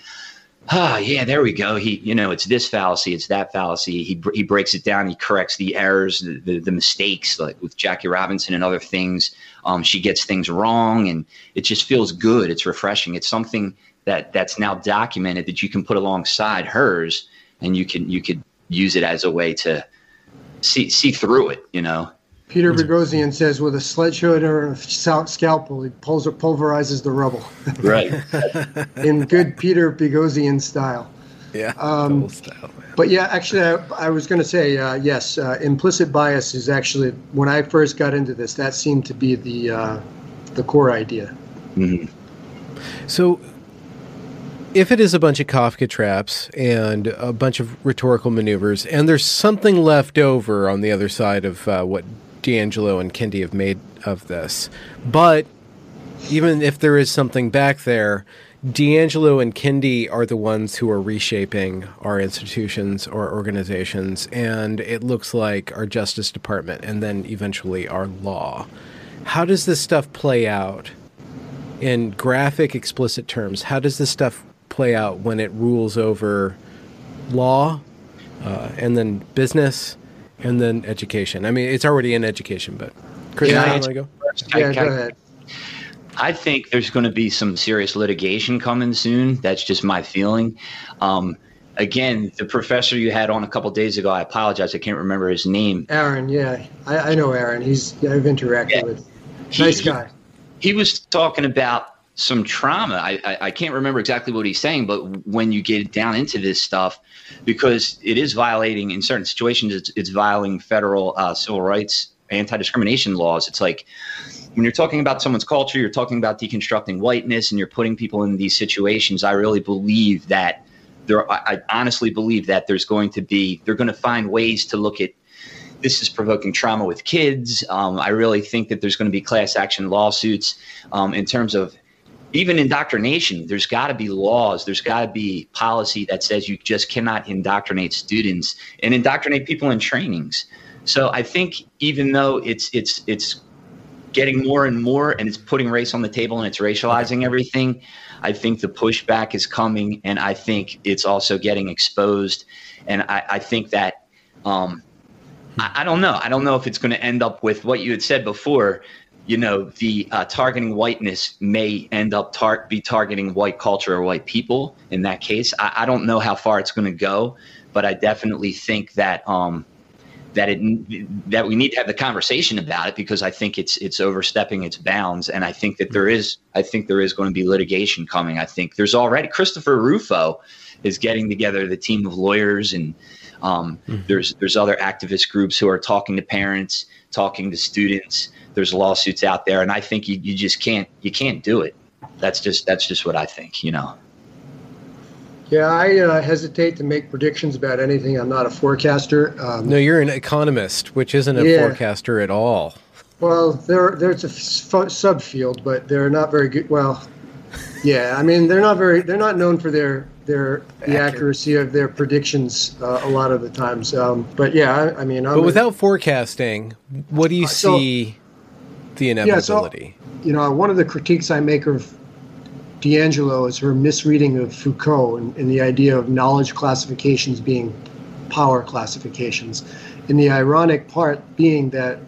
ah, yeah, there we go. He, you know, it's this fallacy, it's that fallacy. He he breaks it down. He corrects the errors, the, the, the mistakes, like with Jackie Robinson and other things. Um, she gets things wrong, and it just feels good. It's refreshing. It's something that that's now documented that you can put alongside hers, and you can you could use it as a way to see see through it. You know. Peter Boghossian says, with a sledgehammer and a scalpel, he pulls or pulverizes the rubble. Right. In good Peter Boghossian style. Yeah. Um, style, but yeah, actually, I, I was going to say uh, yes. Uh, implicit bias is actually when I first got into this, that seemed to be the uh, the core idea. Mm-hmm. So, if it is a bunch of Kafka traps and a bunch of rhetorical maneuvers, and there's something left over on the other side of uh, what DiAngelo and Kendi have made of this. But even if there is something back there, DiAngelo and Kendi are the ones who are reshaping our institutions or organizations, and it looks like our Justice Department and then eventually our law. How does this stuff play out in graphic, explicit terms? How does this stuff play out when it rules over law uh, and then business and then education. I mean, it's already in education, but Chris, yeah, want to go? Yeah, go ahead. I think there's going to be some serious litigation coming soon. That's just my feeling. Um, again, the professor you had on a couple days ago, I apologize, I can't remember his name. Aaron, yeah, I, I know Aaron. He's I've interacted yeah. with. Nice he, guy. He was talking about some trauma. I, I, I can't remember exactly what he's saying, but when you get down into this stuff, because it is violating in certain situations, it's, it's violating federal uh, civil rights, anti discrimination laws. It's like when you're talking about someone's culture, you're talking about deconstructing whiteness, and you're putting people in these situations. I really believe that there. I, I honestly believe that there's going to be they're going to find ways to look at this is provoking trauma with kids. Um, I really think that there's going to be class action lawsuits um, in terms of even indoctrination, there's got to be laws, there's got to be policy that says you just cannot indoctrinate students and indoctrinate people in trainings. So I think even though it's it's it's getting more and more and it's putting race on the table and it's racializing everything, I think the pushback is coming and I think it's also getting exposed. And I, I think that um, I, I don't know. I don't know if it's going to end up with what you had said before you know, the uh, targeting whiteness may end up tar- be targeting white culture or white people. In that case, I, I don't know how far it's going to go, but I definitely think that um, that it that we need to have the conversation about it because I think it's it's overstepping its bounds, and I think that there is I think there is going to be litigation coming. I think there's already Christopher Rufo is getting together the team of lawyers and. Um, mm-hmm. There's there's other activist groups who are talking to parents, talking to students, there's lawsuits out there, and I think you, you just can't you can't do it. That's just that's just what I think. You know. Yeah, I uh, hesitate to make predictions about anything. I'm not a forecaster. Um, no, you're an economist, which isn't a yeah. forecaster at all. Well, there, there's a f- subfield, but they're not very good. Well, yeah, I mean, they're not very. They're not known for their their the accuracy of their predictions uh, a lot of the times. Um, but yeah, I, I mean, I'm but without a, forecasting, what do you uh, see the inevitability? Yeah, so, you know, one of the critiques I make of DiAngelo is her misreading of Foucault and, and the idea of knowledge classifications being power classifications. And the ironic part being that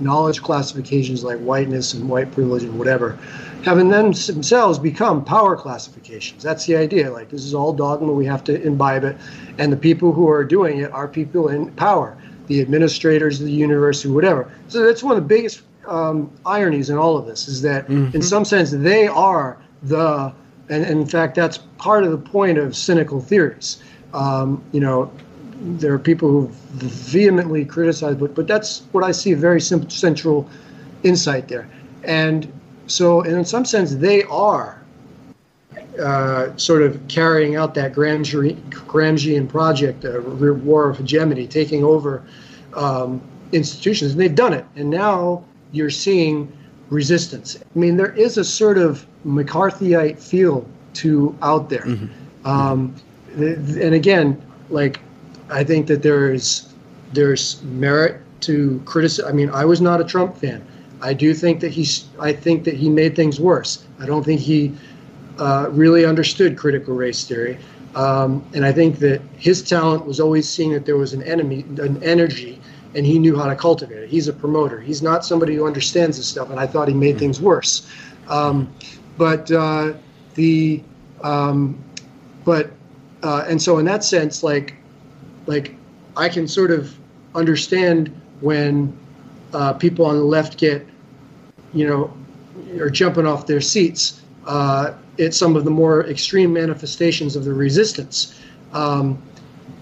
knowledge classifications like whiteness and white privilege and whatever have them themselves become power classifications. That's the idea. Like this is all dogma, we have to imbibe it. And the people who are doing it are people in power, the administrators of the university, whatever. So that's one of the biggest um, ironies in all of this is that mm-hmm. in some sense they are the, and, and, in fact, that's part of the point of cynical theories. Um, you know, there are people who vehemently criticize, but but that's what I see a very simple, central insight there. And so, in some sense, they are uh, sort of carrying out that Gramscian project, a uh, war of hegemony, taking over um, institutions, and they've done it. And now you're seeing resistance. I mean, there is a sort of McCarthyite feel to out there. Mm-hmm. Um, and again, like I think that there is there's merit to criticize. I mean, I was not a Trump fan. I do think that he's. I think that he made things worse. I don't think he uh, really understood critical race theory. Um, and I think that his talent was always seeing that there was an enemy, an energy and he knew how to cultivate it. He's a promoter. He's not somebody who understands this stuff, and I thought he made things worse. Um, but uh, the um, but uh, and so in that sense, like like I can sort of understand when uh, people on the left get you know are jumping off their seats uh, at some of the more extreme manifestations of the resistance. Um,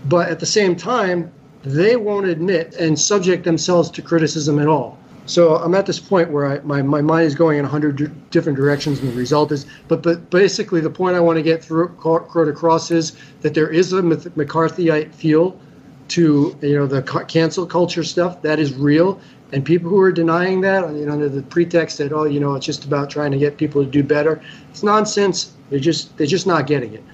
but at the same time, they won't admit and subject themselves to criticism at all. So I'm at this point where I, my, my mind is going in a hundred different directions, and the result is. But but basically, the point I want to get through across is that there is a McCarthyite feel to you know the cancel culture stuff that is real, and people who are denying that, you know, under the pretext that oh, you know, it's just about trying to get people to do better, it's nonsense. They're just they're just not getting it.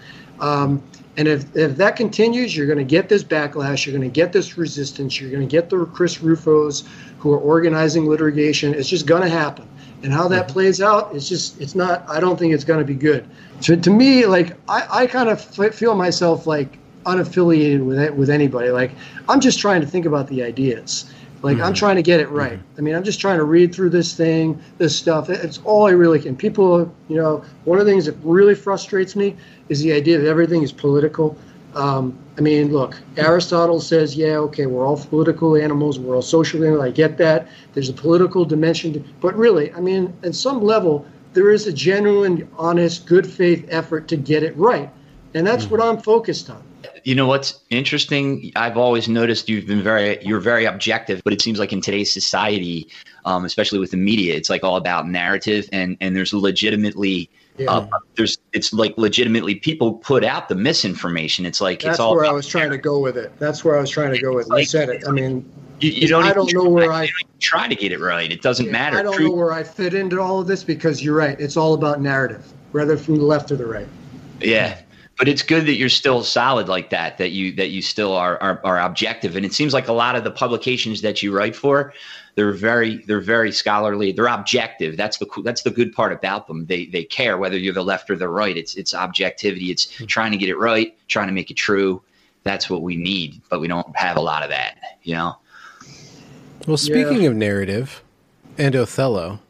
Um, and if, if that continues, you're going to get this backlash. You're going to get this resistance. You're going to get the Chris Rufos who are organizing litigation. It's just going to happen. And how that mm-hmm. plays out, it's just, it's not, I don't think it's going to be good. So to me, like, I, I kind of feel myself like unaffiliated with it, with anybody. Like, I'm just trying to think about the ideas. Like mm-hmm. I'm trying to get it right. Mm-hmm. I mean, I'm just trying to read through this thing, this stuff. It's all I really can. People, you know, one of the things that really frustrates me is the idea that everything is political. Um, I mean, look, Aristotle says, yeah, okay, we're all political animals, we're all social animals. I get that. There's a political dimension, to, but really, I mean, at some level, there is a genuine, honest, good faith effort to get it right, and that's mm-hmm. what I'm focused on you know what's interesting? I've always noticed you've been very you're very objective, but it seems like in today's society, um, especially with the media, it's like all about narrative, and and there's legitimately. Yeah. Uh, there's it's like legitimately people put out the misinformation. It's like that's it's all where I was trying to go with it. That's where I was trying to go with it. Like, you said it. I mean, you, you don't. I don't know where I try to get it right. It doesn't yeah, matter. I don't Truth. know where I fit into all of this because you're right. It's all about narrative, whether from the left or the right. Yeah, but it's good that you're still solid like that that you that you still are, are, are objective. And it seems like a lot of the publications that you write for they're very they're very scholarly. They're objective. That's the that's the good part about them. They they care whether you're the left or the right. It's it's objectivity. It's mm-hmm. trying to get it right trying to make it true. That's what we need but we don't have a lot of that you know? Well speaking yeah. of narrative and othello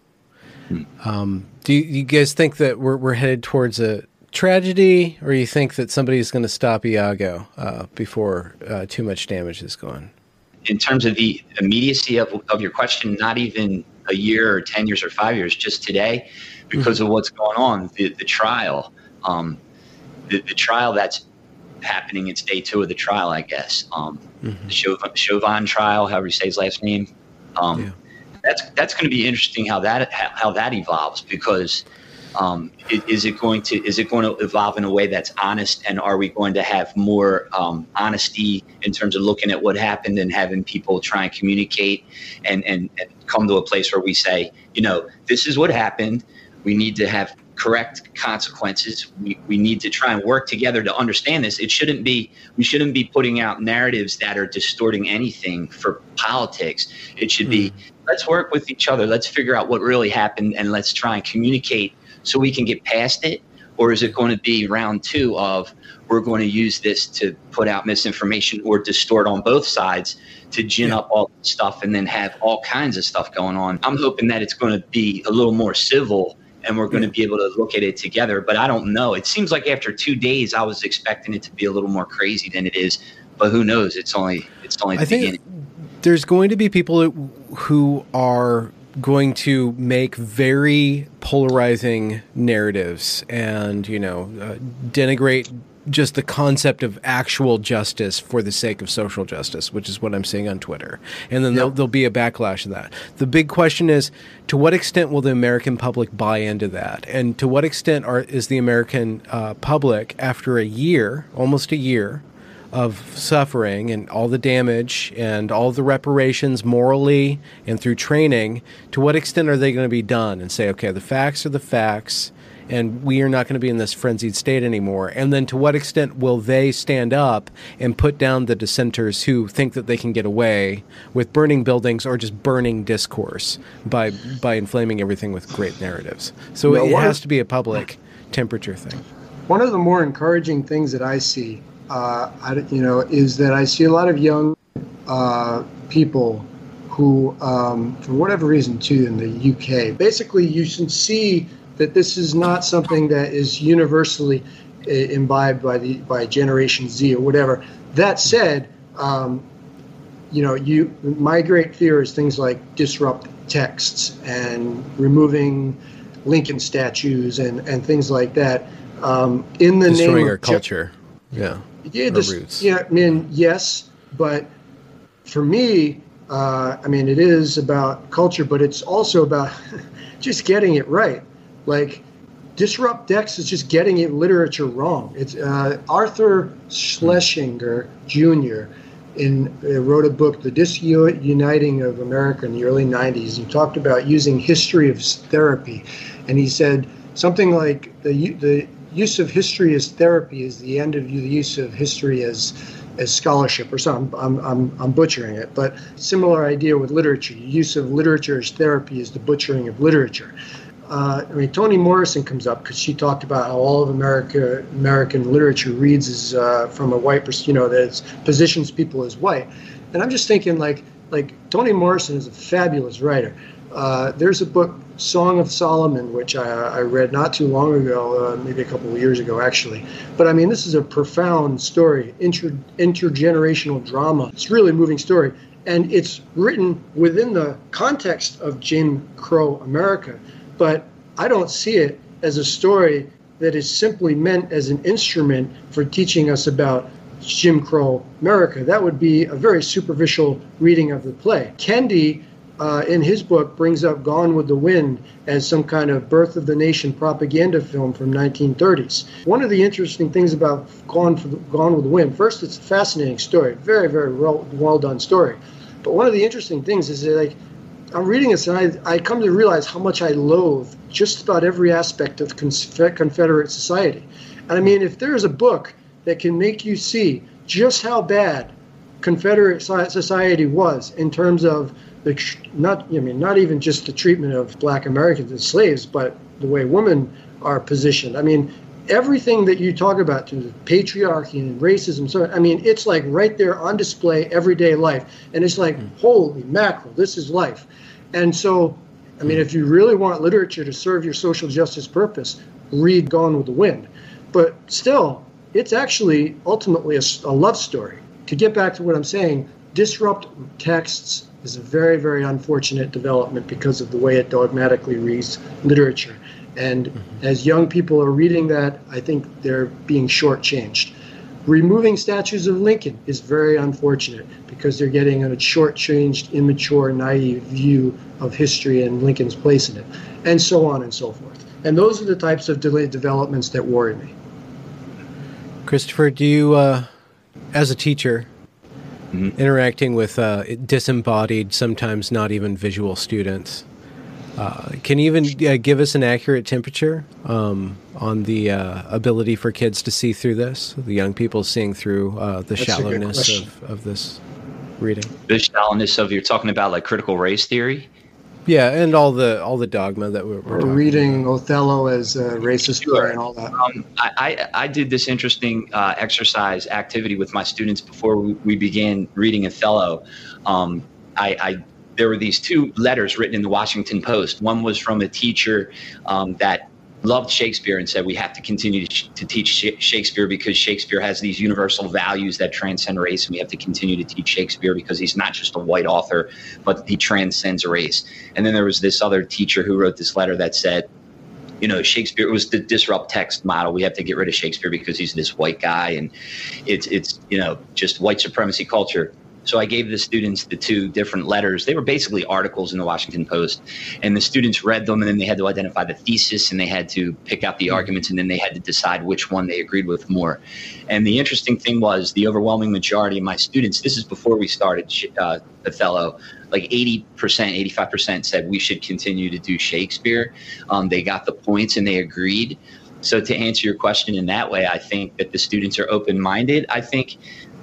hmm. um, do you, you guys think that we're, we're headed towards a tragedy, or you think that somebody's going to stop Iago uh, before uh, too much damage is gone? In terms of the immediacy of, of your question, not even a year or 10 years or five years, just today, because mm-hmm. of what's going on, the, the trial, um, the, the, trial that's happening, it's day two of the trial, I guess. Um, mm-hmm. The Chauvin, Chauvin, trial, however you say his last name. Um, yeah. That's, that's going to be interesting how that, how that evolves because Um, is it going to is it going to evolve in a way that's honest, and are we going to have more um, honesty in terms of looking at what happened and having people try and communicate and, and and come to a place where we say, you know, this is what happened. We need to have correct consequences. We, we need to try and work together to understand this. It shouldn't be we shouldn't be putting out narratives that are distorting anything for politics. It should mm. be let's work with each other. Let's figure out what really happened and let's try and communicate so we can get past it? Or is it going to be round two of we're going to use this to put out misinformation or distort on both sides to gin yeah. up all the stuff and then have all kinds of stuff going on? I'm hoping that it's going to be a little more civil and we're going to be able to look at it together. But I don't know. It seems like after two days, I was expecting it to be a little more crazy than it is. But who knows? It's only it's only the I think beginning. There's going to be people who are going to make very polarizing narratives and you know uh, denigrate just the concept of actual justice for the sake of social justice, which is what I'm seeing on Twitter. And then yep. there'll, there'll, be a backlash of that. The big question is to what extent will the American public buy into that? And to what extent are, is the American uh, public, after a year, almost a year, of suffering and all the damage and all the reparations morally and through training, to what extent are they going to be done and say, okay, the facts are the facts and we are not going to be in this frenzied state anymore? And then to what extent will they stand up and put down the dissenters who think that they can get away with burning buildings or just burning discourse by by inflaming everything with great narratives? So no, it has to be a public temperature thing. One of the more encouraging things that I see uh, I, you know, is that I see a lot of young uh, people who, um, for whatever reason, too, in the UK, basically you can see that this is not something that is universally uh, imbibed by the by Generation Z or whatever. That said, um, you know, you my great fear is things like disrupt texts and removing Lincoln statues and, and things like that. Um, in the destroying name our culture. yeah. Yeah, this, roots. yeah. I mean, yes, but for me, uh, I mean, it is about culture, but it's also about just getting it right. Like, disrupt texts is just getting it literature wrong. It's uh, Arthur Schlesinger Jr. In, uh, wrote a book, The Disuniting of America in the early 90s. He talked about using history of therapy. And he said something like the, the use of history as therapy is the end of you the use of history as as scholarship or something. I'm, I'm, I'm butchering it, but similar idea with literature. use of literature as therapy is the butchering of literature. Uh, I mean, Toni Morrison comes up because she talked about how all of America American literature reads as uh, from a white, pers- you know, that positions people as white. And I'm just thinking, like, like Toni Morrison is a fabulous writer. Uh, there's a book, Song of Solomon, which I, I read not too long ago, uh, maybe a couple of years ago, actually. But I mean, this is a profound story, inter, intergenerational drama. It's really moving story. And it's written within the context of Jim Crow America. But I don't see it as a story that is simply meant as an instrument for teaching us about Jim Crow America. That would be a very superficial reading of the play. Kendi uh, in his book brings up Gone with the Wind as some kind of birth of the nation propaganda film from 1930s. One of the interesting things about Gone, the, Gone with the Wind, first, it's a fascinating story, very, very well, well done story. But one of the interesting things is that like I'm reading this and I, I come to realize how much I loathe just about every aspect of Confederate society. And I mean, if there is a book that can make you see just how bad Confederate society was in terms of not I mean not even just the treatment of black Americans as slaves, but the way women are positioned. I mean, everything that you talk about to the patriarchy and racism. So I mean, it's like right there on display, everyday life, and it's like, mm. holy mackerel, this is life. And so, I mean, if you really want literature to serve your social justice purpose, read Gone with the Wind. But still, it's actually ultimately a, a love story. To get back to what I'm saying, disrupt texts is a very, very unfortunate development because of the way it dogmatically reads literature. And mm-hmm. as young people are reading that, I think they're being shortchanged. Removing statues of Lincoln is very unfortunate because they're getting a shortchanged, immature, naive view of history and Lincoln's place in it, and so on and so forth. And those are the types of delayed developments that worry me. Christopher, do you, uh, as a teacher, mm-hmm. interacting with uh, disembodied, sometimes not even visual students, uh, can you even uh, give us an accurate temperature um, on the uh, ability for kids to see through this? The young people seeing through uh, the That's shallowness of, of this reading. The shallowness of you're talking about like critical race theory. Yeah, and all the all the dogma that we're, we're reading about. Othello as a racist sure. and all that. Um, I, I, I did this interesting uh, exercise activity with my students before we, we began reading Othello. Um, I, I, there were these two letters written in the Washington Post. One was from a teacher um, that loved Shakespeare and said we have to continue to, teach Shakespeare because Shakespeare has these universal values that transcend race, and we have to continue to teach Shakespeare because he's not just a white author, but he transcends race. And then there was this other teacher who wrote this letter that said, you know, Shakespeare was the disrupt text model. We have to get rid of Shakespeare because he's this white guy, and it's it's you know just white supremacy culture. So I gave the students the two different letters. They were basically articles in the Washington Post, and the students read them, and then they had to identify the thesis, and they had to pick out the hmm. arguments, and then they had to decide which one they agreed with more. And the interesting thing was, the overwhelming majority of my students. This is before we started uh, Othello. Like 80%, 85% said we should continue to do Shakespeare. Um, they got the points and they agreed. So, to answer your question in that way, I think that the students are open minded. I think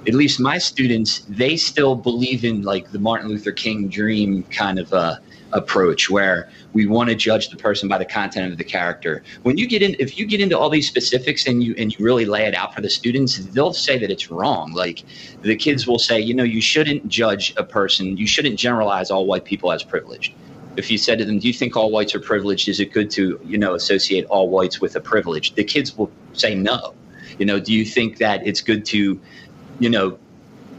at least my students, they still believe in like the Martin Luther King dream kind of uh, approach where we want to judge the person by the content of the character. When you get in, if you get into all these specifics and you and you really lay it out for the students, they'll say that it's wrong. Like the kids will say, you know, you shouldn't judge a person. You shouldn't generalize all white people as privileged. If you said to them, "Do you think all whites are privileged? Is it good to you know associate all whites with a privilege?" The kids will say no. You know, do you think that it's good to you know,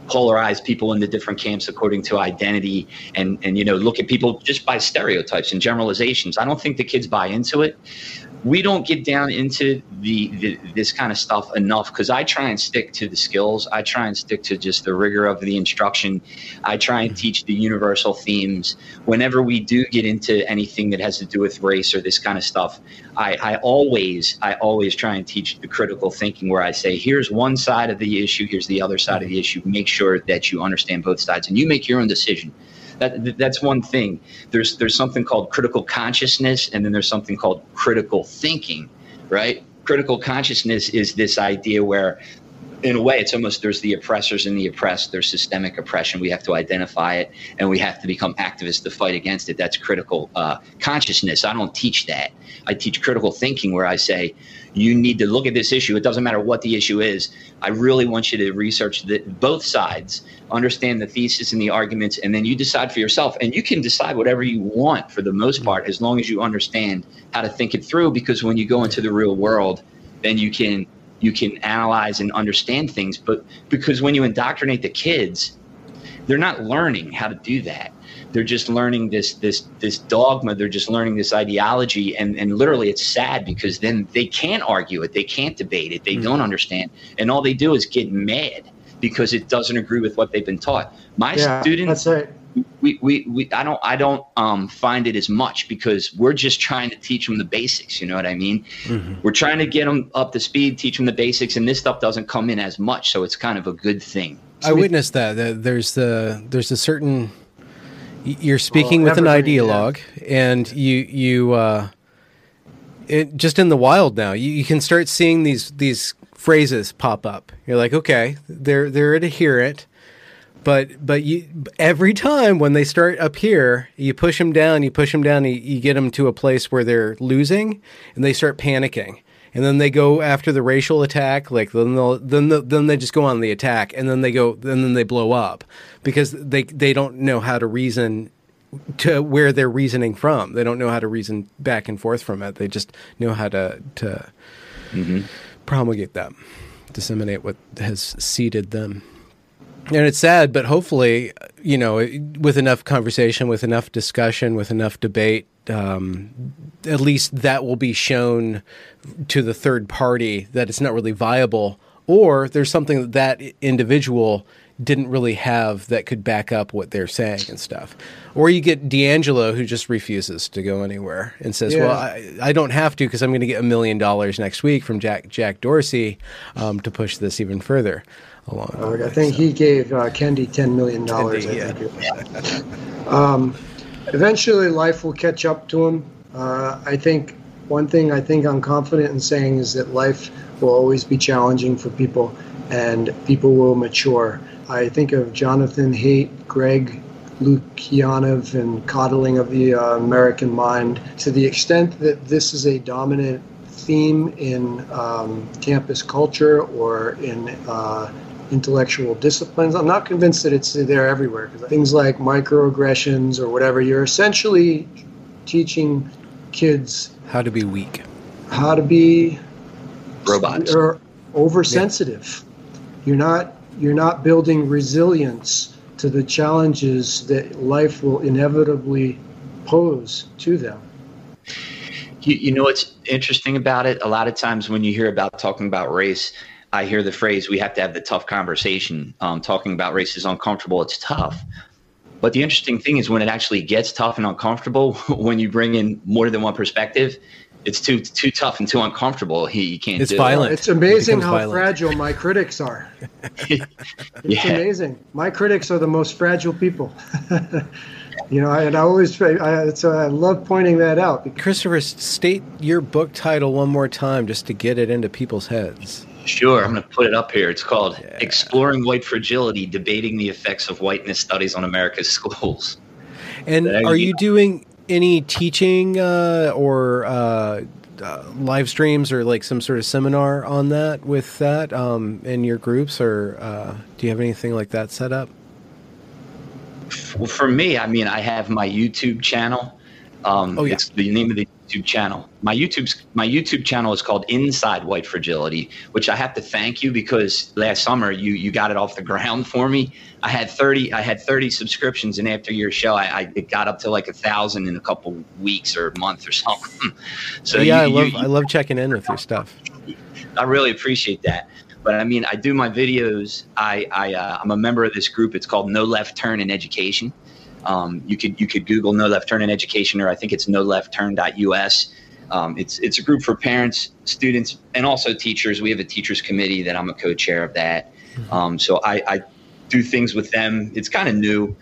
polarize people into different camps according to identity and and you know look at people just by stereotypes and generalizations. I don't think the kids buy into it we don't get down into the, the this kind of stuff enough because I try and stick to the skills. I try and stick to just the rigor of the instruction. I try and mm-hmm. teach the universal themes. Whenever we do get into anything that has to do with race or this kind of stuff, I, I always I always try and teach the critical thinking where I say, here's one side of the issue, here's the other side of the mm-hmm. issue. Make sure that you understand both sides and you make your own decision. That, that's one thing. There's there's something called critical consciousness, and then there's something called critical thinking, right? Critical consciousness is this idea where in a way, it's almost there's the oppressors and the oppressed. There's systemic oppression. We have to identify it, and we have to become activists to fight against it. That's critical uh, consciousness. I don't teach that. I teach critical thinking, where I say you need to look at this issue. It doesn't matter what the issue is. I really want you to research the, both sides, understand the thesis and the arguments, and then you decide for yourself. And you can decide whatever you want for the most part, as long as you understand how to think it through. Because when you go into the real world, then you can you can analyze and understand things. But because when you indoctrinate the kids, they're not learning how to do that. They're just learning this this this dogma. They're just learning this ideology, and and literally, it's sad because then they can't argue it, they can't debate it, they mm-hmm. don't understand, and all they do is get mad because it doesn't agree with what they've been taught. My yeah, students, that's it we, we, we I don't I don't um, find it as much because we're just trying to teach them the basics. You know what I mean? Mm-hmm. We're trying to get them up to speed, teach them the basics, and this stuff doesn't come in as much, so it's kind of a good thing. I witnessed that. There's the there's a certain you're speaking well, with an ideologue, yeah. and you you uh, it just in the wild now. You, you can start seeing these these phrases pop up. You're like, okay, they're they're adherent but but you every time when they start up here, you push them down, you push them down, you, you get them to a place where they're losing, and they start panicking, and then they go after the racial attack. Like then they'll, then the, then they just go on the attack, and then they go and then they blow up because they they don't know how to reason to where they're reasoning from. They don't know how to reason back and forth from it. They just know how to to mm-hmm. promulgate them, disseminate what has seeded them and it's sad, but hopefully, you know, with enough conversation, with enough discussion, with enough debate, um, at least that will be shown to the third party that it's not really viable, or there's something that that individual didn't really have that could back up what they're saying and stuff. Or you get DiAngelo who just refuses to go anywhere and says, Yeah. "Well, I, I don't have to because I'm going to get a million dollars next week from Jack Jack Dorsey um, to push this even further along." the I think So- he gave uh, Kendi ten million dollars. Yeah. think. It was. um, eventually, life will catch up to him. Uh, I think one thing I think I'm confident in saying is that life will always be challenging for people, and people will mature. I think of Jonathan Haidt, Greg Lukianoff, and coddling of the uh, American mind to the extent that this is a dominant theme in um, campus culture or in uh, intellectual disciplines. I'm not convinced that it's there everywhere. 'cause things like microaggressions or whatever, you're essentially teaching kids how to be weak. how to be Robots. or oversensitive. You're not you're not building resilience to the challenges that life will inevitably pose to them. You, you know what's interesting about it? A lot of times when you hear about talking about race, I hear the phrase, we have to have the tough conversation. Um, talking about race is uncomfortable, it's tough. But the interesting thing is when it actually gets tough and uncomfortable, when you bring in more than one perspective, it's too too tough and too uncomfortable. He you can't It's do violent. It's amazing becomes how violent. fragile my critics are. It's yeah. amazing. My critics are the most fragile people. you know, and I always I, it's, uh, I love pointing that out Christopher, state your book title one more time just to get it into people's heads. Sure, I'm going to put it up here. It's called Exploring White Fragility Debating the Effects of Whiteness Studies on America's Schools. And There are you you doing any teaching uh, or uh, uh, live streams or like some sort of seminar on that with that um, in your groups, or uh, do you have anything like that set up? Well, for me, I mean, I have my YouTube channel. Um, Oh, yeah. It's the name of the YouTube channel. My YouTube's my YouTube channel is called Inside White Fragility, which I have to thank you because last summer you you got it off the ground for me. I had thirty I had thirty subscriptions, and after your show, I, I it got up to like a thousand in a couple weeks or a month or something. So yeah, you- I you- love I love checking in with your stuff. I really appreciate that. But I mean, I do my videos. I, I uh, I'm a member of this group. It's called No Left Turn in Education. Um, you could you could Google No Left Turn in Education, or I think it's NoLeftTurn.us. Um, it's it's a group for parents, students, and also teachers. We have a teachers committee that I'm a co-chair of that. Um, so I, I do things with them. It's kind of new,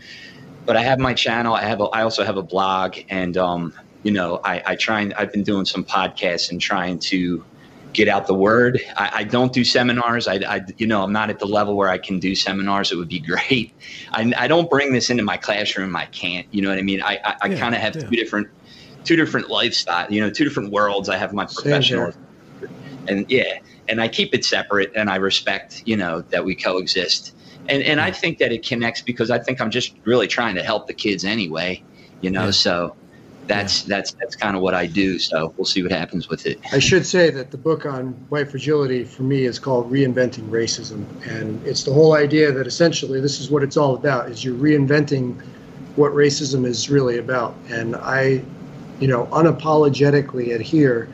but I have my channel. I have a, I also have a blog, and um, you know I, I try and I've been doing some podcasts and trying to get out the word. I, I don't do seminars. I, I, you know, I'm not at the level where I can do seminars. It would be great. I, I don't bring this into my classroom. I can't. You know what I mean? I, I, I Yeah, kind of have yeah. two different, two different lifestyle. You know, two different worlds. I have my professional, and yeah, and I keep it separate. And I respect, you know, that we coexist. And and I think that it connects because I think I'm just really trying to help the kids anyway. You know, Yeah. so. That's that's that's kind of what I do. So we'll see what happens with it. I should say that the book on white fragility for me is called Reinventing Racism. And it's the whole idea that essentially this is what it's all about is you're reinventing what racism is really about. And I, you know, unapologetically adhere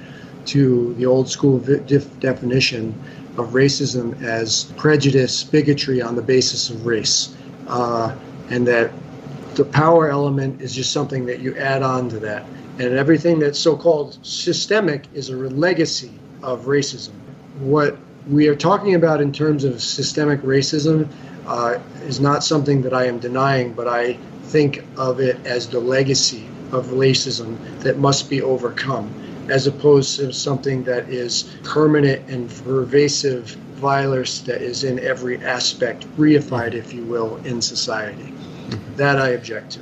to the old school vi- def- definition of racism as prejudice, bigotry on the basis of race. Uh, and that the power element is just something that you add on to that. And everything that's so called systemic is a legacy of racism. What we are talking about in terms of systemic racism uh, is not something that I am denying, but I think of it as the legacy of racism that must be overcome, as opposed to something that is permanent and pervasive violence that is in every aspect, reified, if you will, in society. That I object to.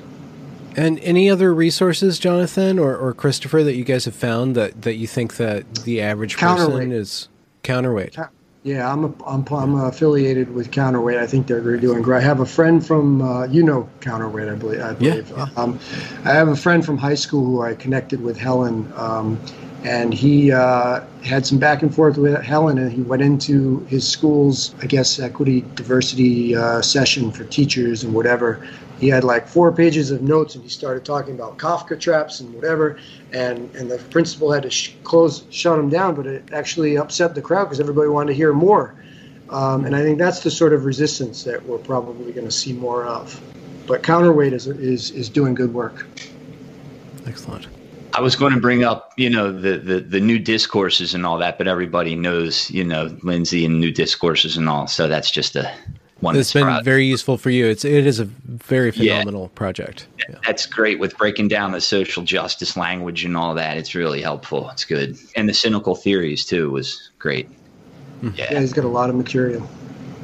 And any other resources, Jonathan or, or Christopher, that you guys have found that, that you think that the average person is counterweight? Yeah, I'm a, I'm I'm affiliated with Counterweight. I think they're doing great. I have a friend from uh, you know Counterweight, I believe. I Yeah, believe. yeah. Um, I have a friend from high school who I connected with Helen, um, and he uh, had some back and forth with Helen, and he went into his school's, I guess, equity diversity uh, session for teachers and whatever. He had like four pages of notes, and he started talking about Kafka traps and whatever. And and the principal had to sh- close, shut him down, but it actually upset the crowd because everybody wanted to hear more. Um, and I think that's the sort of resistance that we're probably going to see more of. But counterweight is, is, is doing good work. Excellent. I was going to bring up, you know, the, the, the new discourses and all that, but everybody knows, you know, Lindsay and new discourses and all. So that's just a one. It's been proud. very useful for you. It's it is a very phenomenal yeah. project. Yeah. That's great with breaking down the social justice language and all that. It's really helpful. It's good, and the cynical theories too was great. Mm. Yeah. yeah, he's got a lot of material.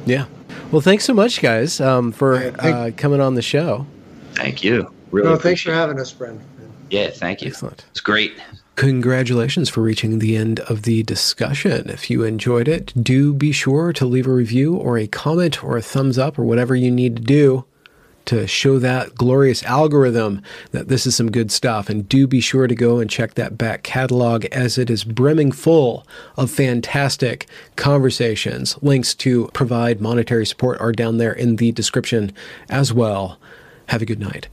Yeah. Well, thanks so much, guys, um, for uh, coming on the show. Thank you. Really. No, thanks for having us, Brendan. Yeah, thank you. Excellent. It's great. Congratulations for reaching the end of the discussion. If you enjoyed it, do be sure to leave a review or a comment or a thumbs up or whatever you need to do to show that glorious algorithm that this is some good stuff. And do be sure to go and check that back catalog as it is brimming full of fantastic conversations. Links to provide monetary support are down there in the description as well. Have a good night.